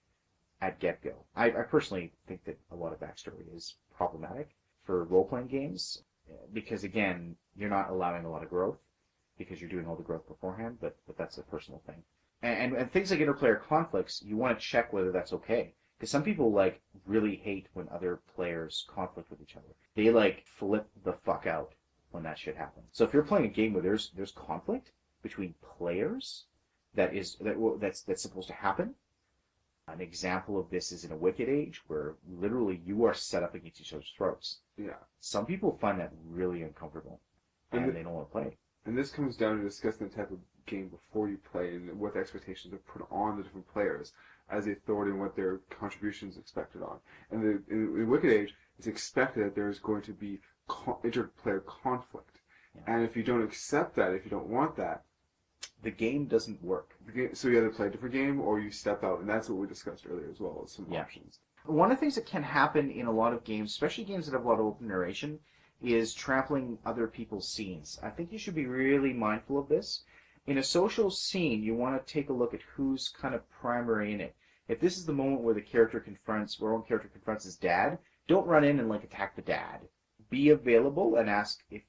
[SPEAKER 1] at get go. I, I personally think that a lot of backstory is problematic for role playing games because again, you're not allowing a lot of growth because you're doing all the growth beforehand. But but that's a personal thing. And and, and things like interplayer conflicts, you want to check whether that's okay. Because some people like really hate when other players conflict with each other. They like flip the fuck out when that shit happens. So if you're playing a game where there's there's conflict between players, that is that that's that's supposed to happen. An example of this is in a Wicked Age, where literally you are set up against each other's throats.
[SPEAKER 4] Yeah.
[SPEAKER 1] Some people find that really uncomfortable, and,
[SPEAKER 4] And the-
[SPEAKER 1] they don't want to play.
[SPEAKER 4] And this comes down to discussing the type of game before you play and what expectations are put on the different players as the authority and what their contributions expected on. And the, in, in Wicked Age, it's expected that there is going to be co- interplayer conflict.
[SPEAKER 1] Yeah.
[SPEAKER 4] And if you don't accept that, if you don't want that,
[SPEAKER 1] The game doesn't work.
[SPEAKER 4] game, so you either play a different game or you step out. And that's what we discussed earlier as well as some
[SPEAKER 1] Yeah.
[SPEAKER 4] options.
[SPEAKER 1] One of the things that can happen in a lot of games, especially games that have a lot of open narration, is trampling other people's scenes. I think you should be really mindful of this. In a social scene, you want to take a look at who's kind of primary in it. If this is the moment where the character confronts, where one character confronts his dad, don't run in and like attack the dad. Be available and ask if,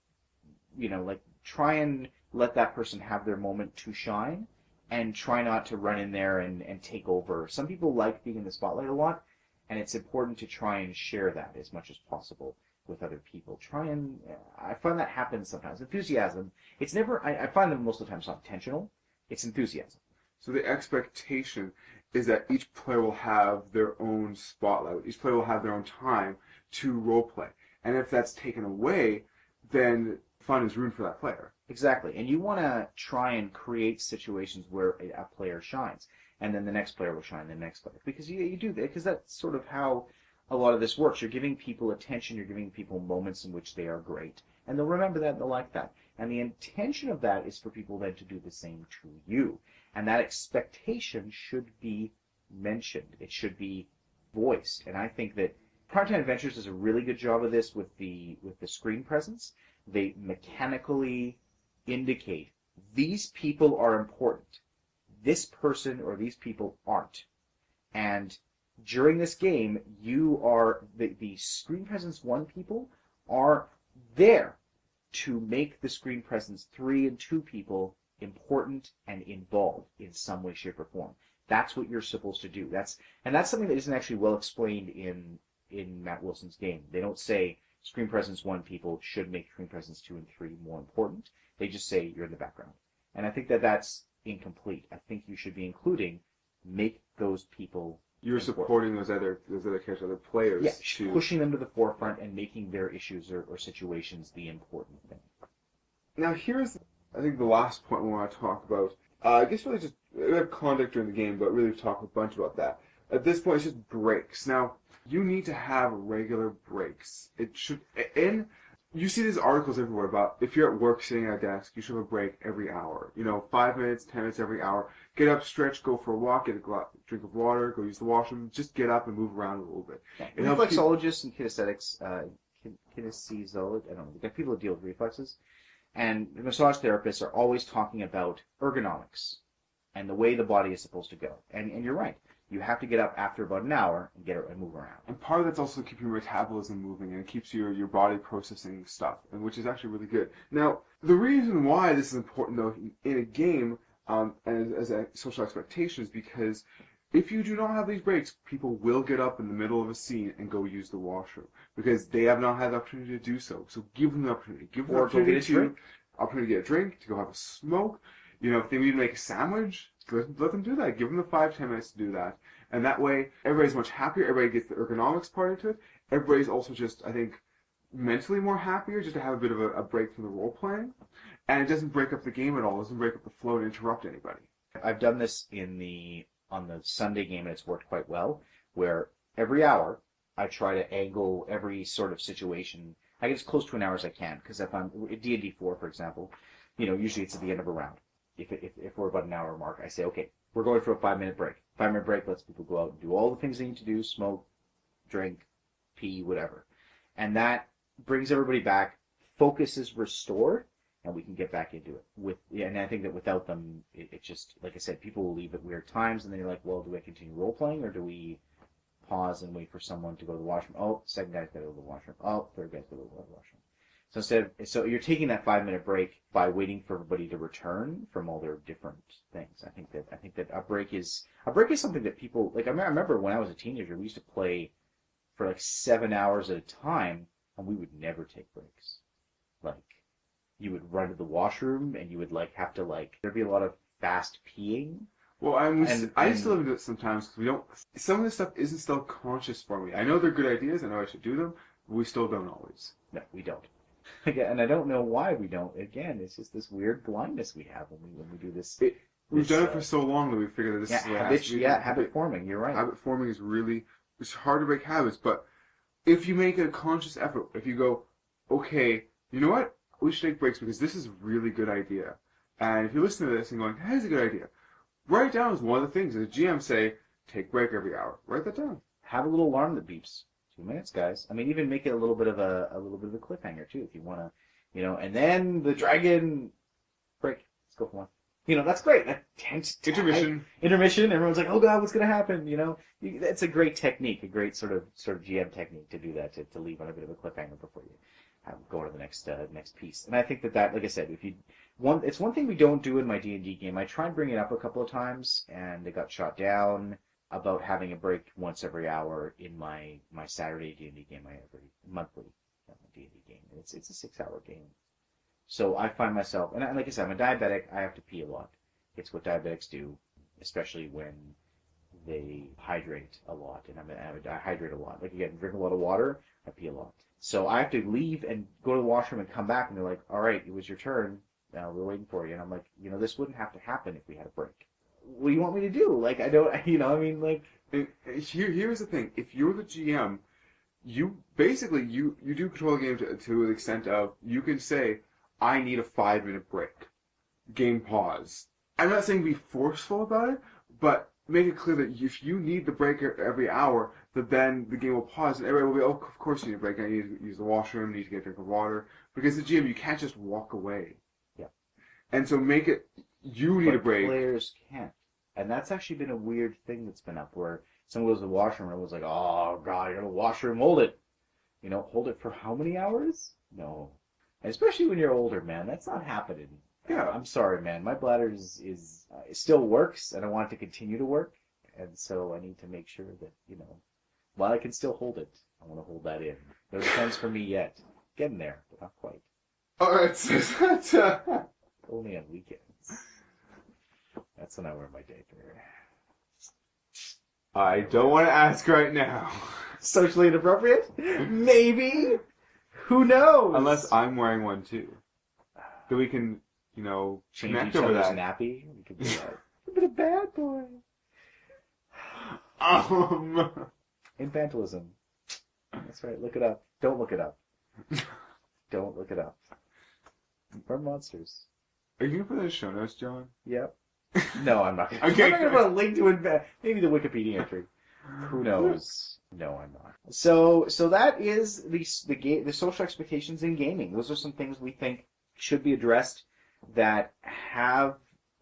[SPEAKER 1] you know, like try and let that person have their moment to shine, and try not to run in there and, and take over. Some people like being in the spotlight a lot, and it's important to try and share that as much as possible with other people. Try and uh, I find that happens sometimes. Enthusiasm. It's never. I, I find that most of the time it's not intentional. It's enthusiasm.
[SPEAKER 4] So the expectation is that each player will have their own spotlight. Each player will have their own time to roleplay. And if that's taken away, then fun is ruined for that player.
[SPEAKER 1] Exactly. And you want to try and create situations where a, a player shines, and then the next player will shine, the next player, because you you do that because that's sort of how a lot of this works. You're giving people attention. You're giving people moments in which they are great, and they'll remember that. and They'll like that. And the intention of that is for people then to do the same to you. And that expectation should be mentioned. It should be voiced. And I think that Primetime Adventures does a really good job of this with the with the screen presence. They mechanically indicate these people are important. This person or these people aren't. And during this game, you are the, the screen presence one people are there to make the screen presence three and two people important and involved in some way, shape, or form. That's what you're supposed to do. That's and that's something that isn't actually well explained in in Matt Wilson's game. They don't say screen presence one people should make screen presence two and three more important. They just say you're in the background. And I think that that's incomplete. I think you should be including make those people
[SPEAKER 4] You're supporting those other those other characters, other players.
[SPEAKER 1] yeah,
[SPEAKER 4] to,
[SPEAKER 1] pushing them to the forefront and making their issues or, or situations the important thing.
[SPEAKER 4] Now here's I think the last point we want to talk about. Uh, I guess really just we have conduct during the game, but really talked a bunch about that. At this point, it's just breaks. Now, you need to have regular breaks. It should, and you see these articles everywhere about if you're at work sitting at a desk, you should have a break every hour. You know, five minutes, ten minutes every hour. Get up, stretch, go for a walk, get a drink of water, go use the washroom. Just get up and move around a little bit. It helps keep-
[SPEAKER 1] reflexologists and kinesthetics, uh, kin- kinesthesiologists, I don't know, people that deal with reflexes, and the massage therapists are always talking about ergonomics and the way the body is supposed to go. And, and you're right. You have to get up after about an hour and get it and move around.
[SPEAKER 4] And part of that's also to keep your metabolism moving and it keeps your, your body processing stuff, and which is actually really good. Now, the reason why this is important though in, a game um, and as a social expectation is because if you do not have these breaks, people will get up in the middle of a scene and go use the washroom because they have not had the opportunity to do so. So give them the opportunity. Give them the
[SPEAKER 1] Or go
[SPEAKER 4] opportunity to opportunity to get a drink, to go have a smoke. You know, if they need to make a sandwich, let, let them do that. Give them the five, ten minutes to do that. And that way, everybody's much happier. Everybody gets the ergonomics part into it. Everybody's also just, I think, mentally more happier just to have a bit of a, a break from the role playing. And it doesn't break up the game at all. It doesn't break up the flow and interrupt anybody.
[SPEAKER 1] I've done this in the on the Sunday game, and it's worked quite well. Where every hour I try to angle every sort of situation. I get as close to an hour as I can because if I'm D and D four, for example, you know, usually it's at the end of a round. If, if if we're about an hour mark, I say, okay, we're going for a five minute break. Five minute break lets people go out and do all the things they need to do: smoke, drink, pee, whatever, and that brings everybody back. Focus is restored, and we can get back into it. With and I think that without them, it, it just like I said, people will leave at weird times, and then you're like, well, do I continue role playing or do we pause and wait for someone to go to the washroom? Oh, second guy's got to go to the washroom. Oh, third guy's got to go to the washroom. So instead, of, so you're taking that five minute break by waiting for everybody to return from all their different things. I think that I think that a break is a break is something that people like. I remember when I was a teenager, we used to play for like seven hours at a time, and we would never take breaks. Like you would run to the washroom, and you would like have to like there'd be a lot of fast peeing.
[SPEAKER 4] Well, I'm, we
[SPEAKER 1] And-
[SPEAKER 4] I
[SPEAKER 1] and-
[SPEAKER 4] still do it sometimes because we don't. Some of this stuff isn't still conscious for me. I know they're good ideas. I know I should do them. But we still don't always.
[SPEAKER 1] No, we don't. [LAUGHS] Again, and I don't know why we don't. Again, it's just this weird blindness we have when we when we do this.
[SPEAKER 4] It- We've
[SPEAKER 1] this,
[SPEAKER 4] done it
[SPEAKER 1] uh,
[SPEAKER 4] for so long that we figured that this
[SPEAKER 1] yeah,
[SPEAKER 4] is what it has
[SPEAKER 1] habit,
[SPEAKER 4] to be.
[SPEAKER 1] yeah, habit forming. You're right.
[SPEAKER 4] habit forming is really it's hard to break habits. But if you make a conscious effort, if you go, okay, you know what, we should take breaks because this is a really good idea. And if you listen to this and going, that is a good idea, write it down as one of the things. As a GM, say, take break every hour. Write that down.
[SPEAKER 1] Have a little alarm that beeps. Two minutes, guys. I mean, even make it a little bit of a a little bit of a cliffhanger too, if you want to, you know. And then the dragon break. Let's go for one. You know, that's great. That tense
[SPEAKER 4] Intermission.
[SPEAKER 1] intermission. Everyone's like, "Oh God, what's going to happen?" You know, that's a great technique, a great sort of sort of GM technique to do that, to, to leave on a bit of a cliffhanger before you go to the next uh, next piece. And I think that that, like I said, if you one, it's one thing we don't do in my D and D game. I tried bringing it up a couple of times, and it got shot down about having a break once every hour in my my Saturday D and D game. I every monthly uh, D and D game. And It's it's a six hour game. So I find myself, and I- like I said, I'm a diabetic. I have to pee a lot. It's what diabetics do, especially when they hydrate a lot. And I'm a, I'm a, I hydrate a lot. Like again, drink a lot of water. I pee a lot. So I have to leave and go to the washroom and come back, and they're like, "All right, it was your turn. Now we're waiting for you." And I'm like, "You know, this wouldn't have to happen if we had a break. What do you want me to do? Like, I don't, [LAUGHS] you know, I mean, like,
[SPEAKER 4] And here, here's the thing: if you're the GM, you basically you you do control the game to, to the extent of you can say, "I need a five minute break, game pause." I'm not saying be forceful about it, but make it clear that if you need the break every hour, that then the game will pause and everybody will be, "Oh, of course you need a break. I need to use the washroom. Need to get a drink of water." Because the GM, you can't just walk away.
[SPEAKER 1] Yeah.
[SPEAKER 4] And so make it you need a break.
[SPEAKER 1] Players can't, and that's actually been a weird thing that's been up where someone goes to the washroom and everyone's like, "Oh God, you're in the washroom. Hold it." You know, hold it for how many hours? No, and especially when you're older, man. That's not happening.
[SPEAKER 4] Yeah.
[SPEAKER 1] I'm sorry, man. My bladder is is uh, it still works, and I want it to continue to work, and so I need to make sure that you know, while I can still hold it, I want to hold that in. No defense for me yet. Getting there, but not quite.
[SPEAKER 4] All right, so. Uh,
[SPEAKER 1] Only on weekends. That's when I wear my diaper.
[SPEAKER 4] I don't want to ask right now. [LAUGHS]
[SPEAKER 1] Socially inappropriate? Maybe. Who knows?
[SPEAKER 4] Unless I'm wearing one too. Then we can, you know,
[SPEAKER 1] change
[SPEAKER 4] connect
[SPEAKER 1] each
[SPEAKER 4] over
[SPEAKER 1] other's
[SPEAKER 4] that.
[SPEAKER 1] nappy. We could do that. I've been a bad boy.
[SPEAKER 4] Um,
[SPEAKER 1] Infantilism. That's right. Look it up. Don't look it up. Don't look it up. We're monsters.
[SPEAKER 4] are you gonna put that in the show notes, John?
[SPEAKER 1] Yep. [LAUGHS] No, I'm not.
[SPEAKER 4] Gonna, Okay,
[SPEAKER 1] I'm not gonna put a link to it. Maybe the Wikipedia entry. Who um, knows? No, I'm not. So, so that is the the ga- the social expectations in gaming. Those are some things we think should be addressed that have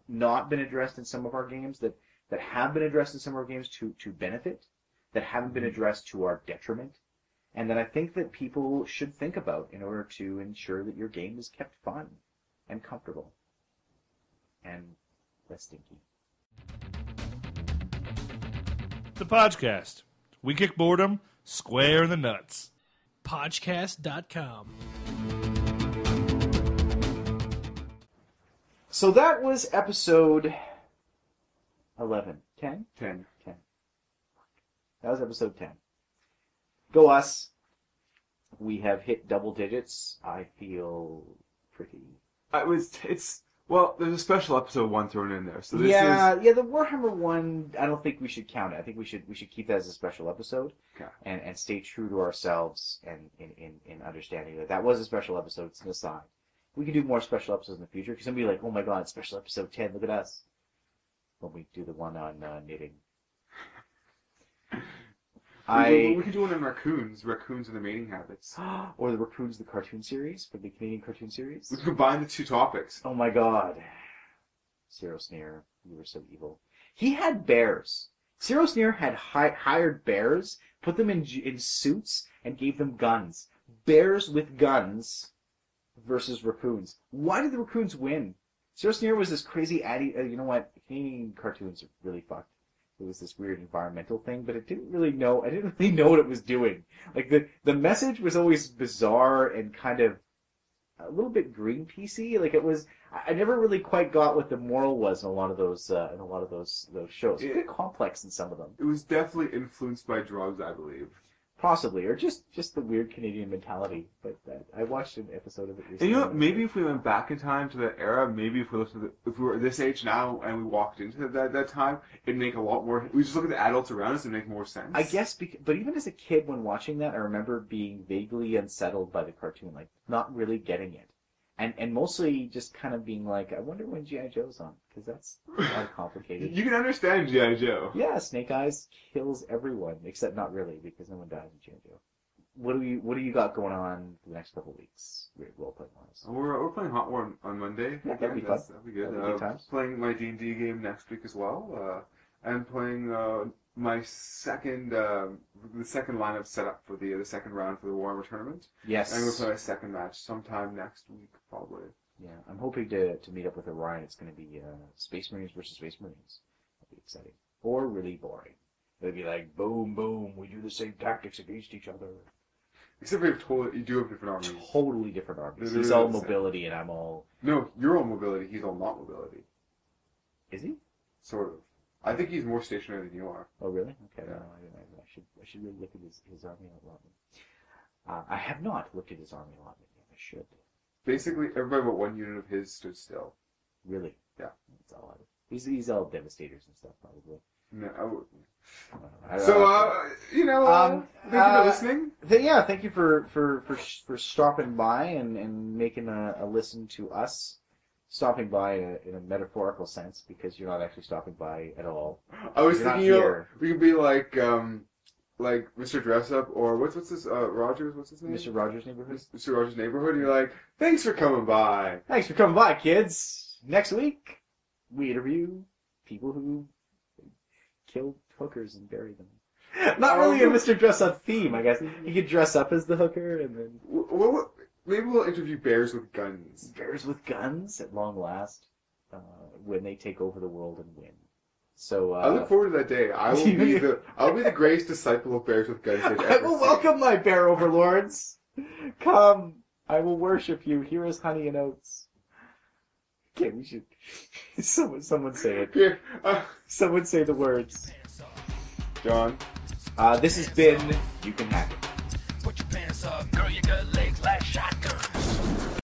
[SPEAKER 1] not been addressed in some of our games that that have been addressed in some of our games to to benefit that haven't been mm-hmm. addressed to our detriment and that I think that people should think about in order to ensure that your game is kept fun and comfortable and less stinky.
[SPEAKER 7] The podcast. We kick boredom square in the nuts.
[SPEAKER 2] Podcast.com.
[SPEAKER 1] So that was episode 11. Ten. 10?
[SPEAKER 4] Ten.
[SPEAKER 1] That was episode 10. Go us. We have hit double digits. I feel pretty.
[SPEAKER 4] I was. It's well. There's a special episode one thrown in there, so this
[SPEAKER 1] yeah,
[SPEAKER 4] is.
[SPEAKER 1] yeah. The Warhammer one, I don't think we should count it. I think we should we should keep that as a special episode,
[SPEAKER 4] Okay.
[SPEAKER 1] and and stay true to ourselves and in in, in understanding that that was a special episode. It's an aside. We can do more special episodes in the future because somebody like, oh my god, special episode ten. Look at us when we do the one on uh, knitting.
[SPEAKER 4] We,
[SPEAKER 1] I
[SPEAKER 4] we could do one on raccoons, raccoons and their mating habits. [GASPS]
[SPEAKER 1] or the Raccoons the cartoon series for the Canadian cartoon series.
[SPEAKER 4] We could combine the two topics.
[SPEAKER 1] Oh my god. Cyril Sneer, you were so evil. He had bears. Cyril Sneer had hi- hired bears, put them in in suits, and gave them guns. Bears with guns versus raccoons. Why did the raccoons win? Cyril Sneer was this crazy addy. Uh, you know what? Canadian cartoons are really fucked. It was this weird environmental thing, but it didn't really know. I didn't [LAUGHS] really know what it was doing. Like the the message was always bizarre and kind of a little bit Greenpeacey. Like it was, I never really quite got what the moral was in a lot of those uh, in a lot of those those shows. It's a bit complex in some of them,
[SPEAKER 4] It was definitely influenced by drugs, I believe.
[SPEAKER 1] Possibly, or just just the weird Canadian mentality. But uh, I watched an episode of it recently.
[SPEAKER 4] And you know, what? maybe if we went back in time to that era, maybe if we looked at the, if we were this age now and we walked into that that time, it'd make a lot more. We just look at the adults around us and make more sense.
[SPEAKER 1] I guess, bec- but even as a kid, when watching that, I remember being vaguely unsettled by the cartoon, like not really getting it, and and mostly just kind of being like, I wonder when GI Joe's on, because that's kind of complicated. [LAUGHS]
[SPEAKER 4] you can understand GI Joe.
[SPEAKER 1] Yeah, Snake Eyes kills everyone, except not really, because no one dies in G.I. Joe. What do you What do you got going on the next couple of weeks, role playing wise?
[SPEAKER 4] We're, we're playing Hot War on, on Monday.
[SPEAKER 1] Yeah, that'd be fun.
[SPEAKER 4] That'd be good.
[SPEAKER 1] That'd be
[SPEAKER 4] Uh. Playing my D and D game next week as well, uh, and playing uh, my second uh, the second lineup set up for the the second round for the Warhammer tournament.
[SPEAKER 1] Yes.
[SPEAKER 4] And I'm gonna play my second match sometime next week, probably.
[SPEAKER 1] Yeah, I'm hoping to to meet up with Orion. It's going to be uh, Space Marines versus Space Marines. That'll be exciting. Or really boring. It'll be like boom, boom. We do the same tactics against each other.
[SPEAKER 4] Except you have totally, you do have different armies.
[SPEAKER 1] Totally different armies.
[SPEAKER 4] They're
[SPEAKER 1] He's all mobility, and I'm all.
[SPEAKER 4] No, you're all mobility. He's all not mobility.
[SPEAKER 1] Is he?
[SPEAKER 4] Sort of. I think he's more stationary than you are.
[SPEAKER 1] Oh, really? Okay.
[SPEAKER 4] Yeah.
[SPEAKER 1] No, I, I, should I should really look at his his army allotment. Uh, I have not looked at his army allotment yet. I should.
[SPEAKER 4] Basically, everybody but one unit of his stood still.
[SPEAKER 1] Really?
[SPEAKER 4] Yeah.
[SPEAKER 1] That's all I He's, he's all devastators and stuff, probably.
[SPEAKER 4] No, I would-
[SPEAKER 1] I don't know. I-
[SPEAKER 4] so, uh, you know, uh,
[SPEAKER 1] Um,
[SPEAKER 4] thank you
[SPEAKER 1] uh,
[SPEAKER 4] for listening.
[SPEAKER 1] th- yeah, thank you for, for, for, sh- for stopping by and, and making a, a listen to us. Stopping by in a, in a metaphorical sense, because you're not actually stopping by at all.
[SPEAKER 4] I was
[SPEAKER 1] you're
[SPEAKER 4] thinking, you know, we could be like, um, like Mr. Dressup, or what's what's this? Uh, Rogers, what's his name?
[SPEAKER 1] Mr. Rogers' neighborhood.
[SPEAKER 4] Mr. Rogers' neighborhood. And you're like, thanks for coming by.
[SPEAKER 1] Thanks for coming by, kids. Next week, we interview people who killed hookers and buried them. Not really a Mr. Dressup theme, I guess. You could dress up as the hooker and then
[SPEAKER 4] W- w- w- maybe we'll interview bears with guns.
[SPEAKER 1] bears with guns at long last uh, when they take over the world and win. So uh,
[SPEAKER 4] I look forward to that day. I will be [LAUGHS] the I'll be the greatest disciple of bears with guns. they've
[SPEAKER 1] I will
[SPEAKER 4] seen.
[SPEAKER 1] welcome my bear overlords. Come, I will worship you. Here is honey and oats. Okay, we should. [LAUGHS] Someone, someone say it.
[SPEAKER 4] Here, uh,
[SPEAKER 1] Someone say the words.
[SPEAKER 4] John.
[SPEAKER 1] Uh, this has been You Can Hack It.
[SPEAKER 2] Put your pants up, girl, you got legs like shotguns.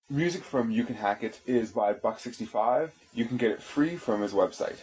[SPEAKER 4] Music from You Can Hack It is by Buck65. You can get it free from his website.